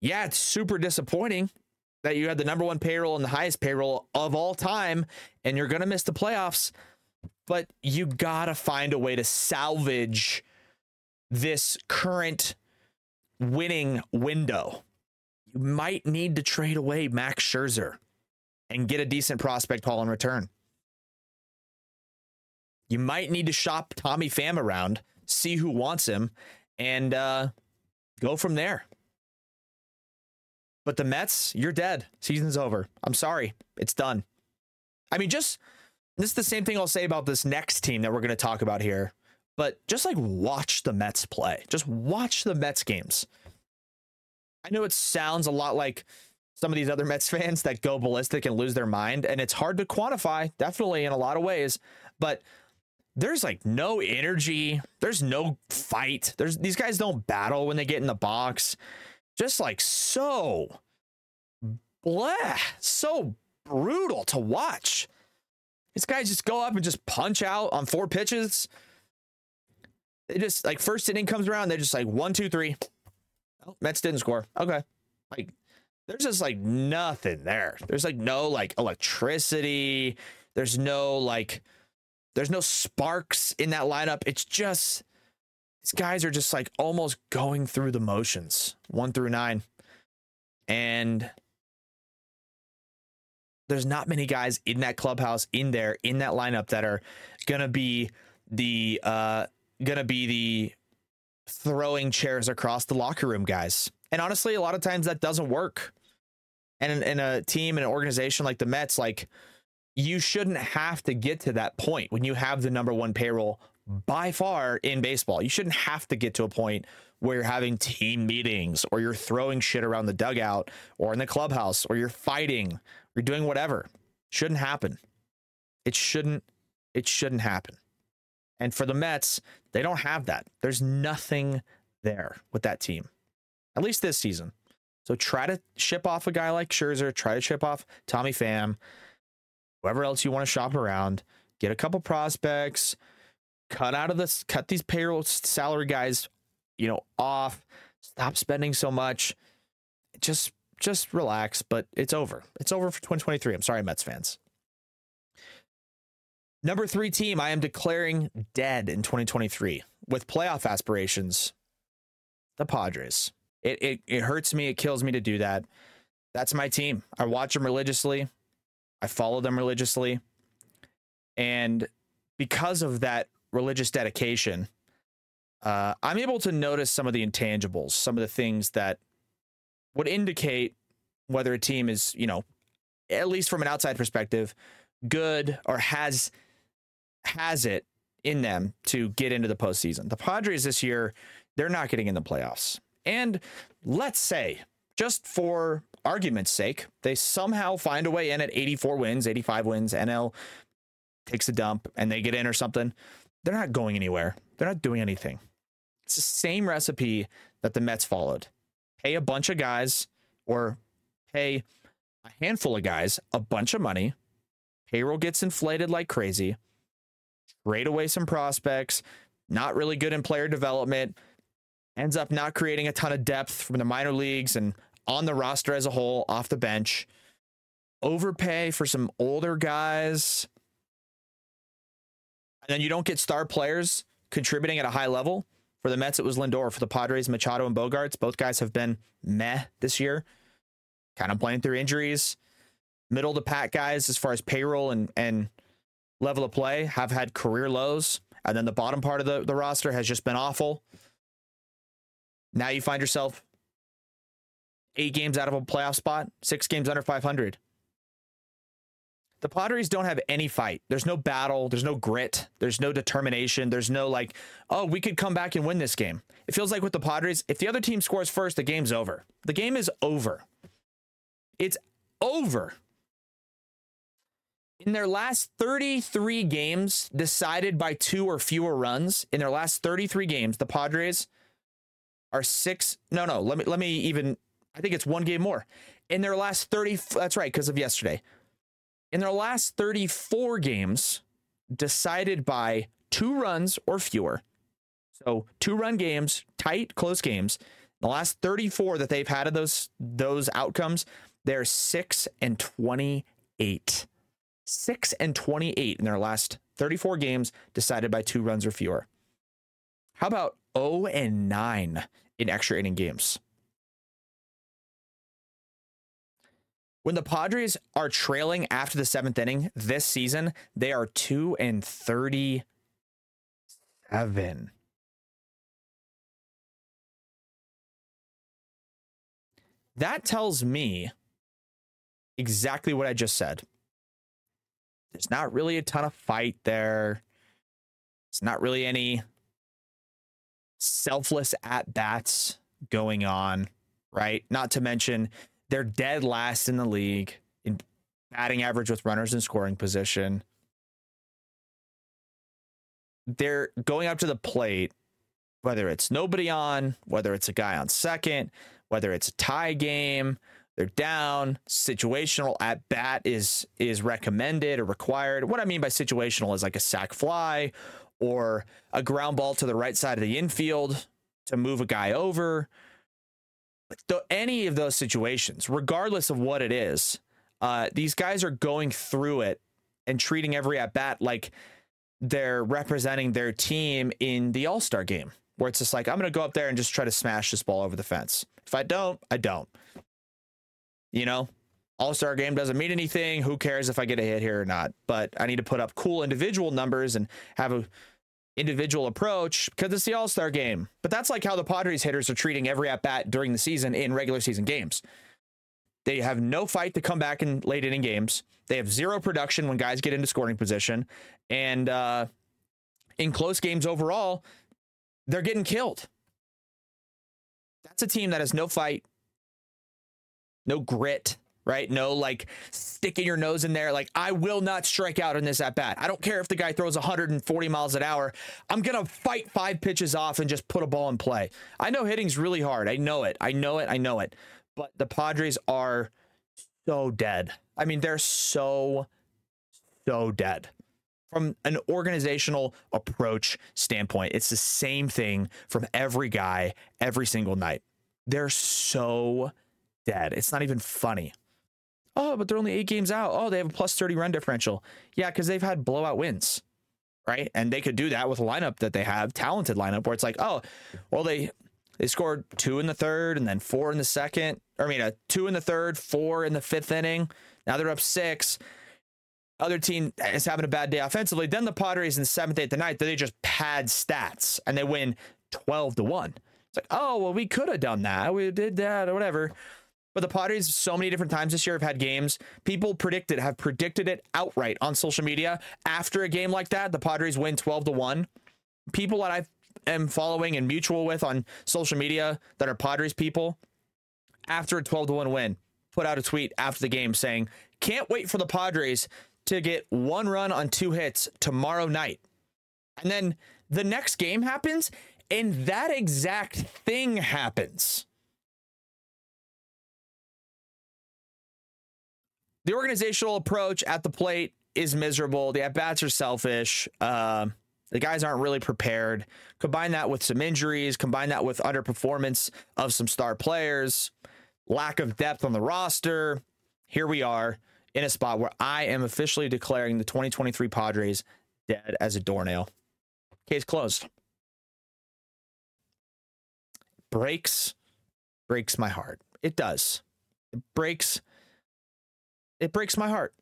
Yeah, it's super disappointing that you had the number one payroll and the highest payroll of all time, and you're gonna miss the playoffs. But you gotta find a way to salvage this current winning window. You might need to trade away Max Scherzer and get a decent prospect haul in return. You might need to shop Tommy Pham around, see who wants him, and uh, go from there. But the Mets, you're dead. Season's over. I'm sorry. It's done. I mean, just this is the same thing I'll say about this next team that we're going to talk about here. But just like watch the Mets play. Just watch the Mets games. I know it sounds a lot like some of these other Mets fans that go ballistic and lose their mind, and it's hard to quantify, definitely in a lot of ways. But there's like no energy. There's no fight. There's these guys don't battle when they get in the box. Just like so blah, so brutal to watch. These guys just go up and just punch out on four pitches. They just like first inning comes around, they're just like one, two, three. Oh, Mets didn't score. Okay. Like there's just like nothing there. There's like no like electricity. There's no like there's no sparks in that lineup. It's just these guys are just like almost going through the motions, one through nine. And there's not many guys in that clubhouse, in there, in that lineup that are gonna be the uh gonna be the throwing chairs across the locker room guys. And honestly, a lot of times that doesn't work. And in, in a team and an organization like the Mets, like you shouldn't have to get to that point when you have the number one payroll by far in baseball. You shouldn't have to get to a point where you're having team meetings or you're throwing shit around the dugout or in the clubhouse or you're fighting, or you're doing whatever. Shouldn't happen. It shouldn't it shouldn't happen. And for the Mets, they don't have that. There's nothing there with that team. At least this season. So try to ship off a guy like Scherzer, try to ship off Tommy Pham, whoever else you want to shop around, get a couple prospects, cut out of this, cut these payroll salary guys, you know, off. Stop spending so much. Just, just relax. But it's over. It's over for 2023. I'm sorry, Mets fans. Number three team, I am declaring dead in 2023 with playoff aspirations. The Padres. It, it it hurts me. It kills me to do that. That's my team. I watch them religiously. I follow them religiously. And because of that religious dedication, uh, I'm able to notice some of the intangibles, some of the things that would indicate whether a team is, you know, at least from an outside perspective, good or has has it in them to get into the postseason. The Padres this year, they're not getting in the playoffs. And let's say, just for argument's sake, they somehow find a way in at 84 wins, 85 wins, NL takes a dump and they get in or something. They're not going anywhere. They're not doing anything. It's the same recipe that the Mets followed. Pay a bunch of guys or pay a handful of guys a bunch of money. Payroll gets inflated like crazy. Trade away some prospects, not really good in player development, ends up not creating a ton of depth from the minor leagues and on the roster as a whole, off the bench. Overpay for some older guys. And then you don't get star players contributing at a high level. For the Mets, it was Lindor. For the Padres, Machado and Bogaerts. Both guys have been meh this year, kind of playing through injuries. Middle to pack guys, as far as payroll and, and level of play, have had career lows. And then the bottom part of the, the roster has just been awful. Now you find yourself eight games out of a playoff spot, six games under 500. The Padres don't have any fight. There's no battle. There's no grit. There's no determination. There's no like, oh, we could come back and win this game. It feels like with the Padres, if the other team scores first, the game's over. The game is over. It's over. In their last 33 games decided by two or fewer runs, in their last 33 games, the Padres are six. No, no, let me let me even I think it's one game more. In their last 30 that's right, because of yesterday in their last 34 games decided by two runs or fewer. So two run games, tight, close games. The last 34 that they've had of those those outcomes, they're six and 28. Six and 28 in their last 34 games decided by two runs or fewer. How about 0 and 9 in extra inning games? When the Padres are trailing after the seventh inning this season, they are 2 and 37. That tells me exactly what I just said. There's not really a ton of fight there. It's not really any selfless at bats going on, right? Not to mention they're dead last in the league in batting average with runners in scoring position. They're going up to the plate, whether it's nobody on, whether it's a guy on second, whether it's a tie game, they're down. Situational at bat is is recommended or required. What I mean by situational is like a sac fly or a ground ball to the right side of the infield to move a guy over th- any of those situations, regardless of what it is, uh, these guys are going through it and treating every at bat like they're representing their team in the All Star game, where it's just like, I'm going to go up there and just try to smash this ball over the fence. If I don't, I don't. You know, All Star game doesn't mean anything. Who cares if I get a hit here or not? But I need to put up cool individual numbers and have a individual approach because it's the All Star game. But that's like how the Padres hitters are treating every at bat during the season in regular season games. They have no fight to come back in late inning games. They have zero production when guys get into scoring position. And uh, in close games overall, they're getting killed. That's a team that has no fight, no grit, right? No, like sticking your nose in there. Like, I will not strike out in this at bat. I don't care if the guy throws 140 miles an hour. I'm going to fight five pitches off and just put a ball in play. I know hitting's really hard. I know it. I know it. I know it. But the Padres are so dead. I mean, they're so, so dead. From an organizational approach standpoint, it's the same thing from every guy every single night. They're so dead. It's not even funny oh, but they're only eight games out. Oh, they have a plus 30 run differential. Yeah, because they've had blowout wins, right? And they could do that with a lineup that they have, talented lineup, where it's like, oh, well, they they scored two in the third and then four in the second. Or I mean, a two in the third, four in the fifth inning. Now they're up six. Other team is having a bad day offensively. Then the Padres in the seventh, eighth, and ninth, they just pad stats and they win 12 to 1. It's like, oh, well, we could have done that. We did that or whatever. But the Padres, so many different times this year, have had games. People predicted, have predicted it outright on social media. After a game like that, the Padres win 12 to 1. People that I am following and mutual with on social media that are Padres people, after a 12 to 1 win, put out a tweet after the game saying, Can't wait for the Padres to get one run on two hits tomorrow night. And then the next game happens, and that exact thing happens. The organizational approach at the plate is miserable. The at bats are selfish. Uh, the guys aren't really prepared. Combine that with some injuries, combine that with underperformance of some star players, lack of depth on the roster. Here we are in a spot where I am officially declaring the 2023 Padres dead as a doornail. Case closed. Breaks, breaks my heart. It does. It breaks it breaks my heart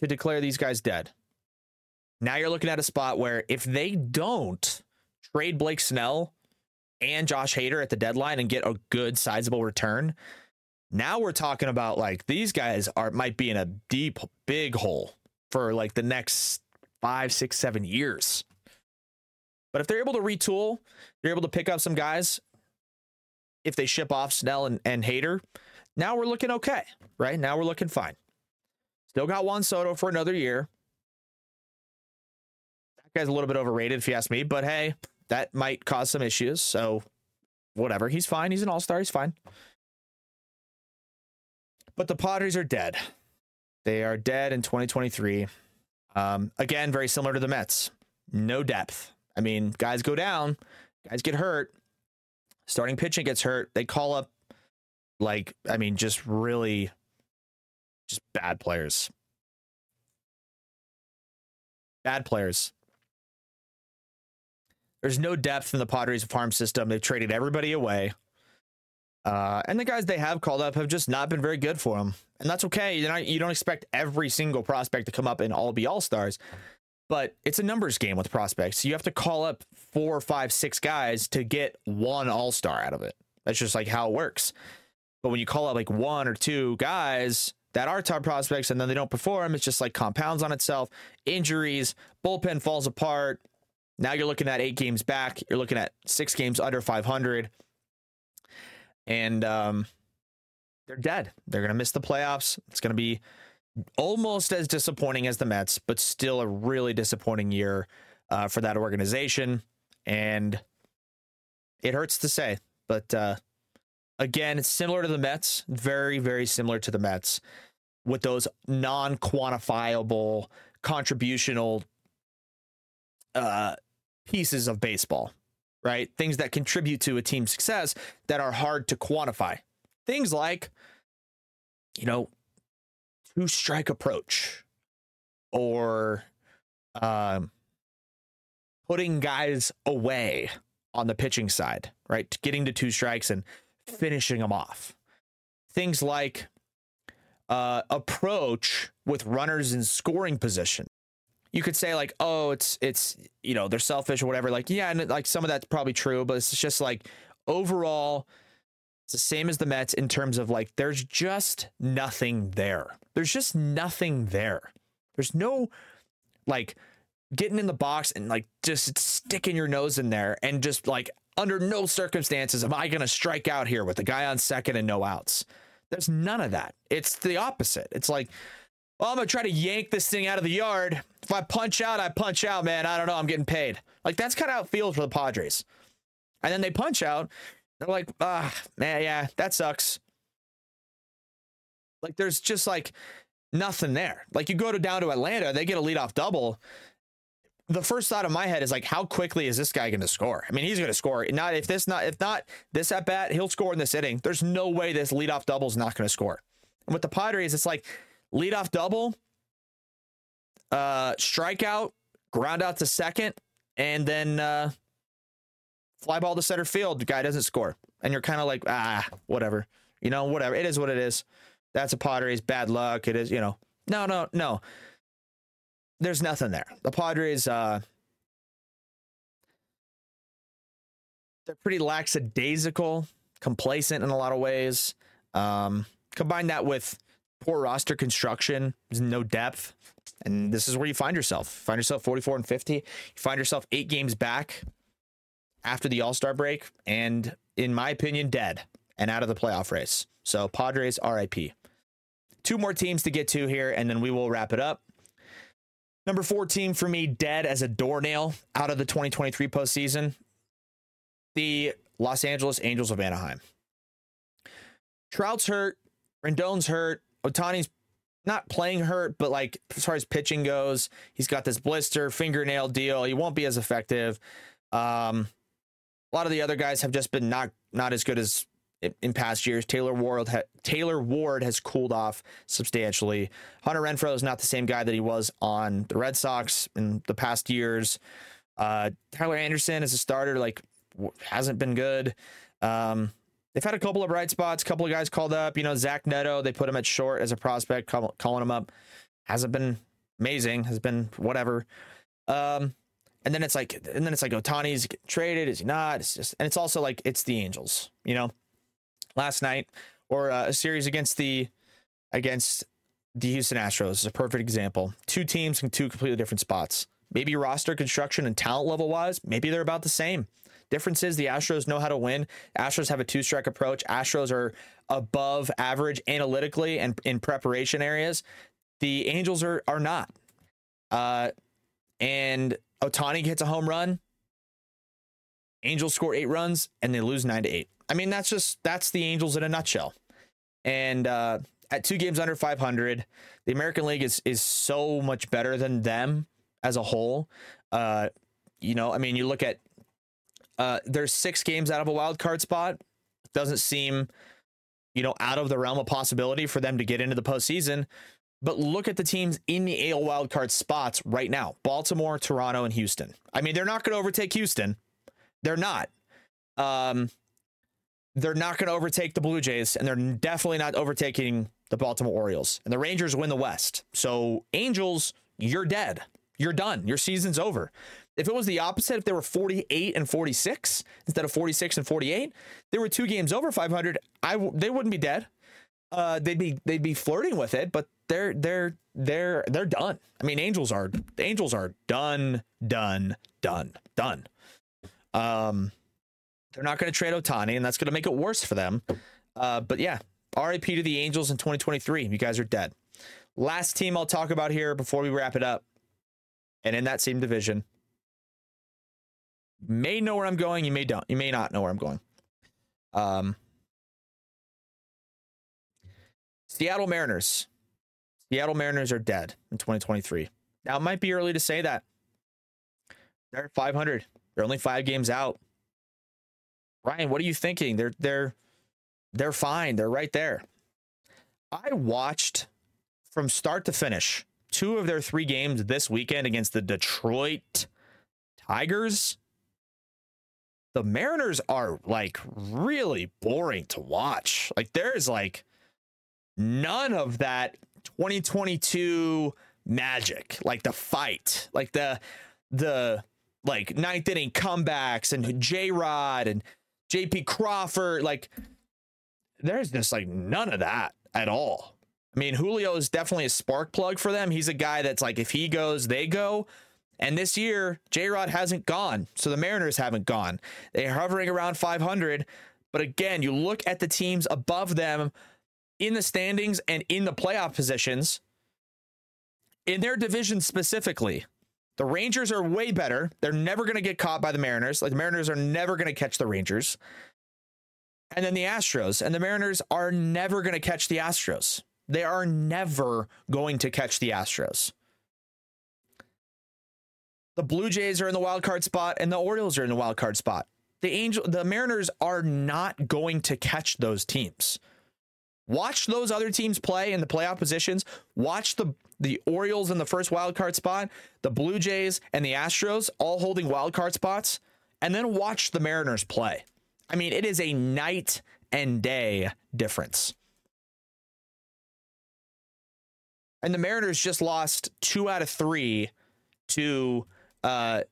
to declare these guys dead. Now you're looking at a spot where if they don't trade Blake Snell and Josh Hader at the deadline and get a good sizable return, Now we're talking about like these guys are might be in a deep, big hole for like the next five, six, seven years. But if they're able to retool, they're able to pick up some guys. If they ship off Snell and, and Hader, now we're looking okay, right? Now we're looking fine. Still got Juan Soto for another year. That guy's a little bit overrated, if you ask me, but hey, that might cause some issues. So, whatever. He's fine. He's an all star. He's fine. But the Padres are dead. They are dead in 2023. Um, again, very similar to the Mets. No depth. I mean, guys go down, guys get hurt. Starting pitching gets hurt. They call up, like, I mean, just really, just bad players. Bad players. There's no depth in the Padres farm system. They've traded everybody away. Uh, and the guys they have called up have just not been very good for them. And that's okay. Not, you don't expect every single prospect to come up and all be all stars, but it's a numbers game with prospects. You have to call up four, five, six guys to get one all star out of it. That's just like how it works. But when you call out like one or two guys that are top prospects and then they don't perform, it's just like compounds on itself. Injuries, bullpen falls apart. Now you're looking at eight games back. You're looking at six games under 500 and um, they're dead. They're going to miss the playoffs. It's going to be almost as disappointing as the Mets, but still a really disappointing year uh, for that organization. And it hurts to say, but uh, again, it's similar to the Mets, very, very similar to the Mets with those non quantifiable contributional uh, pieces of baseball right? Things that contribute to a team's success that are hard to quantify. Things like, you know, two strike approach or um, putting guys away on the pitching side, right? Getting to two strikes and finishing them off. Things like uh, approach with runners in scoring position you could say like, oh, it's it's you know they're selfish or whatever. Like yeah, and like some of that's probably true, but it's just like overall, it's the same as the Mets in terms of like there's just nothing there. There's just nothing there. There's no like getting in the box and like just sticking your nose in there and just like under no circumstances am I going to strike out here with a guy on second and no outs. There's none of that. It's the opposite. It's like well, I'm gonna try to yank this thing out of the yard. If I punch out, I punch out, man. I don't know. I'm getting paid. Like that's kind of how it feels for the Padres. And then they punch out. They're like, ah, man, yeah, that sucks. Like there's just like nothing there. Like you go to down to Atlanta, they get a leadoff double. The first thought in my head is like, how quickly is this guy going to score? I mean, he's going to score. Not if this not if not this at bat, he'll score in this inning. There's no way this leadoff double is not going to score. And with the Padres, it's like leadoff double, uh, strikeout, ground out to second, and then uh, fly ball to center field. The guy doesn't score, and you're kind of like, ah, whatever. You know, whatever. It is what it is. That's a Padres bad luck. It is, you know. No, no, no. There's nothing there. The Padres, uh, they're pretty lackadaisical, complacent in a lot of ways. Um, combine that with poor roster construction, no depth. And this is where you find yourself. Find yourself 44 and 50. You find yourself eight games back after the All Star break, and in my opinion, dead and out of the playoff race. So Padres, RIP. Two more teams to get to here, and then we will wrap it up. Number four team for me, dead as a doornail out of the 2023 postseason. The Los Angeles Angels of Anaheim. Trout's hurt. Rendon's hurt. Ohtani's not playing hurt, but like as far as pitching goes, he's got this blister fingernail deal. He won't be as effective. Um, a lot of the other guys have just been not not as good as in past years. Taylor Ward ha- Taylor Ward has cooled off substantially. Hunter Renfroe is not the same guy that he was on the Red Sox in the past years. Uh, Tyler Anderson as a starter like hasn't been good. Um, they've had a couple of bright spots. A couple of guys called up. You know, Zach Neto, they put him at short as a prospect, call, calling him up. Hasn't been amazing. Has been whatever. Um, and then it's like, and then it's like, getting traded. Is he not? It's just, and it's also like, it's the Angels. You know, last night or uh, a series against the against the Houston Astros is a perfect example. Two teams in two completely different spots. Maybe roster construction and talent level wise, maybe they're about the same. Difference is the Astros know how to win. Astros have a two strike approach. Astros are above average analytically and in preparation areas. The Angels are are not. Uh, and Ohtani hits a home run. Angels score eight runs and they lose nine to eight. I mean, that's just that's the Angels in a nutshell. And uh, at two games under 500, the American League is is so much better than them as a whole. Uh, you know, I mean, you look at uh, there's six games out of a wild card spot. Doesn't seem, you know, out of the realm of possibility for them to get into the postseason. But look at the teams in the AL wildcard spots right now Baltimore, Toronto, and Houston. I mean, they're not going to overtake Houston. They're not. Um, they're not going to overtake the Blue Jays, and they're definitely not overtaking the Baltimore Orioles. And the Rangers win the West. So, Angels, you're dead. You're done. Your season's over. If it was the opposite, if they were 48 and 46 instead of 46 and 48, they were two games over 500. I w- they wouldn't be dead. Uh, they'd be they'd be flirting with it, but they're they're they're they're done. I mean, Angels are Angels are done, done, done, done. Um, they're not going to trade Ohtani, and that's going to make it worse for them. Uh, but yeah, RIP to the Angels in 2023. You guys are dead. Last team I'll talk about here before we wrap it up, and in that same division, may know where I'm going. You may don't. You may not know where I'm going. Um, Seattle Mariners. Seattle Mariners are dead in 2023. Now it might be early to say that. They're 500. They're only five games out. Ryan, what are you thinking? They're they're they're fine. They're right there. I watched from start to finish two of their three games this weekend against the Detroit Tigers. The Mariners are like really boring to watch. Like there's like none of that 2022 magic, like the fight, like the the like ninth inning comebacks and J Rod and JP Crawford. Like there's just like none of that at all. I mean, Julio is definitely a spark plug for them. He's a guy that's like if he goes, they go. And this year, J Rod hasn't gone. So the Mariners haven't gone. They're hovering around 500. But again, you look at the teams above them in the standings and in the playoff positions in their division specifically. The Rangers are way better. They're never going to get caught by the Mariners. Like the Mariners are never going to catch the Rangers. And then the Astros and the Mariners are never going to catch the Astros. They are never going to catch the Astros. The Blue Jays are in the wild card spot and the Orioles are in the wild card spot. The Angel the Mariners are not going to catch those teams. Watch those other teams play in the playoff positions. Watch the the Orioles in the first wild card spot, the Blue Jays and the Astros all holding wild card spots, and then watch the Mariners play. I mean, it is a night and day difference. And the Mariners just lost two out of three to uh,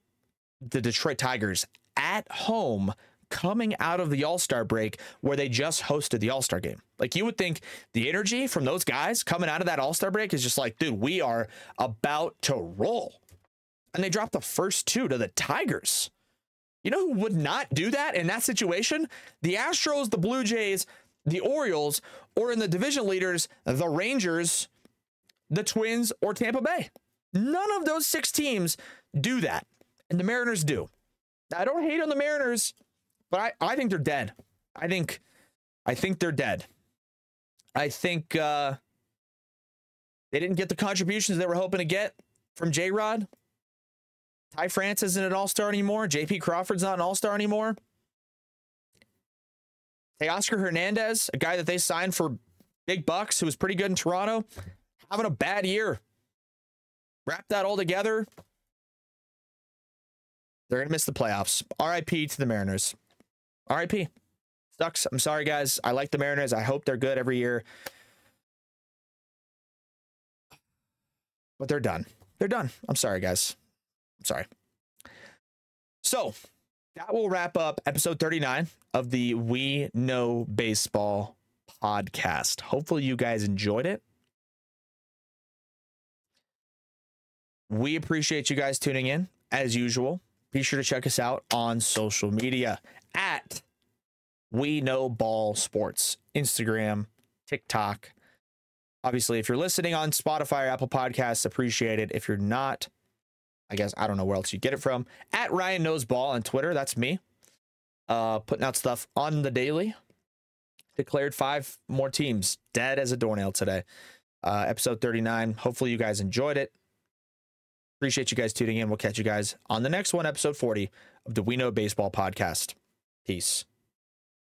the Detroit Tigers at home coming out of the All Star break where they just hosted the All Star game. Like you would think the energy from those guys coming out of that All Star break is just like, dude, we are about to roll. And they dropped the first two to the Tigers. You know who would not do that in that situation? The Astros, the Blue Jays, the Orioles, or in the division leaders, the Rangers, the Twins, or Tampa Bay. None of those six teams do that. And the Mariners do. I don't hate on the Mariners, but I, I think they're dead. I think I think they're dead. I think uh, they didn't get the contributions they were hoping to get from J Rod. Ty France isn't an all star anymore. JP Crawford's not an all star anymore. Hey, Oscar Hernandez, a guy that they signed for big bucks, who was pretty good in Toronto, having a bad year. Wrap that all together. They're going to miss the playoffs. RIP to the Mariners. RIP. Sucks. I'm sorry, guys. I like the Mariners. I hope they're good every year. But they're done. They're done. I'm sorry, guys. I'm sorry. So that will wrap up episode 39 of the We Know Baseball podcast. Hopefully, you guys enjoyed it. We appreciate you guys tuning in as usual. Be sure to check us out on social media at We Know Ball Sports, Instagram, TikTok. Obviously, if you're listening on Spotify or Apple Podcasts, appreciate it. If you're not, I guess I don't know where else you get it from. At Ryan Knows Ball on Twitter, that's me. Uh, putting out stuff on the daily. Declared five more teams dead as a doornail today. Uh, episode 39. Hopefully, you guys enjoyed it. Appreciate you guys tuning in. We'll catch you guys on the next one, episode 40 of the We Know Baseball podcast. Peace.